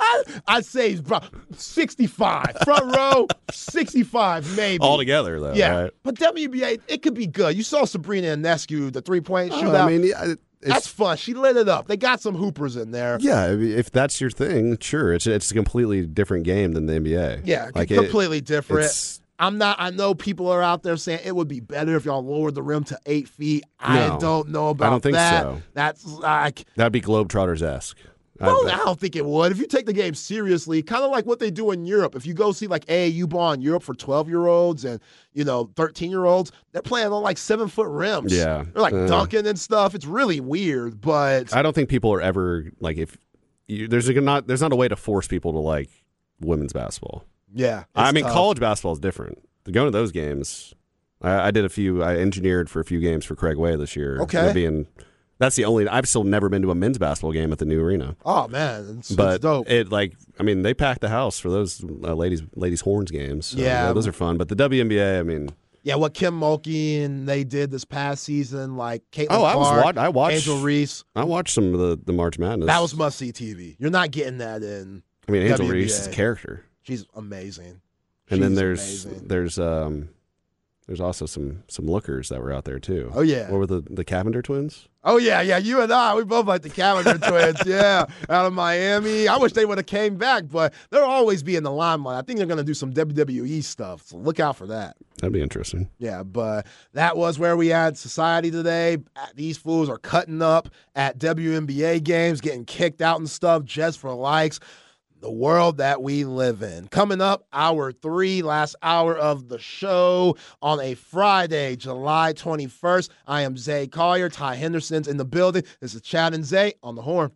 [SPEAKER 1] I, I'd say he's about 65. Front row, 65 maybe.
[SPEAKER 2] All together, though.
[SPEAKER 1] Yeah.
[SPEAKER 2] right?
[SPEAKER 1] But WNBA, it could be good. You saw Sabrina Ionescu, the three point
[SPEAKER 2] Oh,
[SPEAKER 1] shootout.
[SPEAKER 2] I mean, it's,
[SPEAKER 1] That's fun. She lit it up. They got some hoopers in there.
[SPEAKER 2] yeah. If that's your thing, sure. It's it's a completely different game than the NBA.
[SPEAKER 1] Yeah,
[SPEAKER 2] like it-
[SPEAKER 1] completely different. I'm not. I know people are out there saying it would be better if y'all lowered the rim to eight feet. I don't know about I
[SPEAKER 2] don't think
[SPEAKER 1] that.
[SPEAKER 2] so.
[SPEAKER 1] That's like.
[SPEAKER 2] That'd be Globetrotters esque.
[SPEAKER 1] Well, I don't think it would. If you take the game seriously, kind of like what they do in Europe. If you go see like AAU ball in Europe for 12 year olds and, you know, 13 year olds, they're playing on like seven foot rims.
[SPEAKER 2] Yeah.
[SPEAKER 1] They're like
[SPEAKER 2] Uh.
[SPEAKER 1] dunking and stuff. It's really weird, but
[SPEAKER 2] I don't think people are ever like if you, there's a, not there's not a way to force people to like women's basketball.
[SPEAKER 1] yeah.
[SPEAKER 2] I mean,
[SPEAKER 1] tough.
[SPEAKER 2] college basketball is different. Going to those games, I, I did a few. I engineered for a few games for Craig Way this year.
[SPEAKER 1] Okay.
[SPEAKER 2] being that's the only. I've still never been to a men's basketball game at the new arena.
[SPEAKER 1] Oh, man. It's,
[SPEAKER 2] But
[SPEAKER 1] it's dope.
[SPEAKER 2] it like I mean they packed the house for those uh, ladies ladies horns games. So,
[SPEAKER 1] Yeah.
[SPEAKER 2] those are fun. But the WNBA, I mean,
[SPEAKER 1] yeah, what Kim Mulkey and they did this past season, like Caitlin
[SPEAKER 2] Oh, I was
[SPEAKER 1] Clark,
[SPEAKER 2] wa- I watched-
[SPEAKER 1] Angel Reese.
[SPEAKER 2] I watched some of the the March Madness.
[SPEAKER 1] That was must see TV. You're not getting that in.
[SPEAKER 2] I mean Angel
[SPEAKER 1] WNBA.
[SPEAKER 2] Reese is a character,
[SPEAKER 1] She's amazing.
[SPEAKER 2] and then there's
[SPEAKER 1] amazing.
[SPEAKER 2] there's um there's also some some lookers that were out there too.
[SPEAKER 1] Oh, yeah.
[SPEAKER 2] what were the the Cavinder twins?
[SPEAKER 1] Oh yeah, yeah. You and I, we both like the Cavinder [laughs] twins. Yeah, out of Miami. I wish they would have came back, but they'll always be in the limelight. I think they're gonna do some WWE stuff, so look out for that.
[SPEAKER 2] That'd be interesting.
[SPEAKER 1] Yeah, but that was where we had society today. These fools are cutting up at WNBA games, getting kicked out and stuff just for likes. The world that we live in. Coming up, hour three, last hour of the show on a Friday, July 21st. I am Zay Collier. Ty Henderson's in the building. This is Chad and Zay on the horn.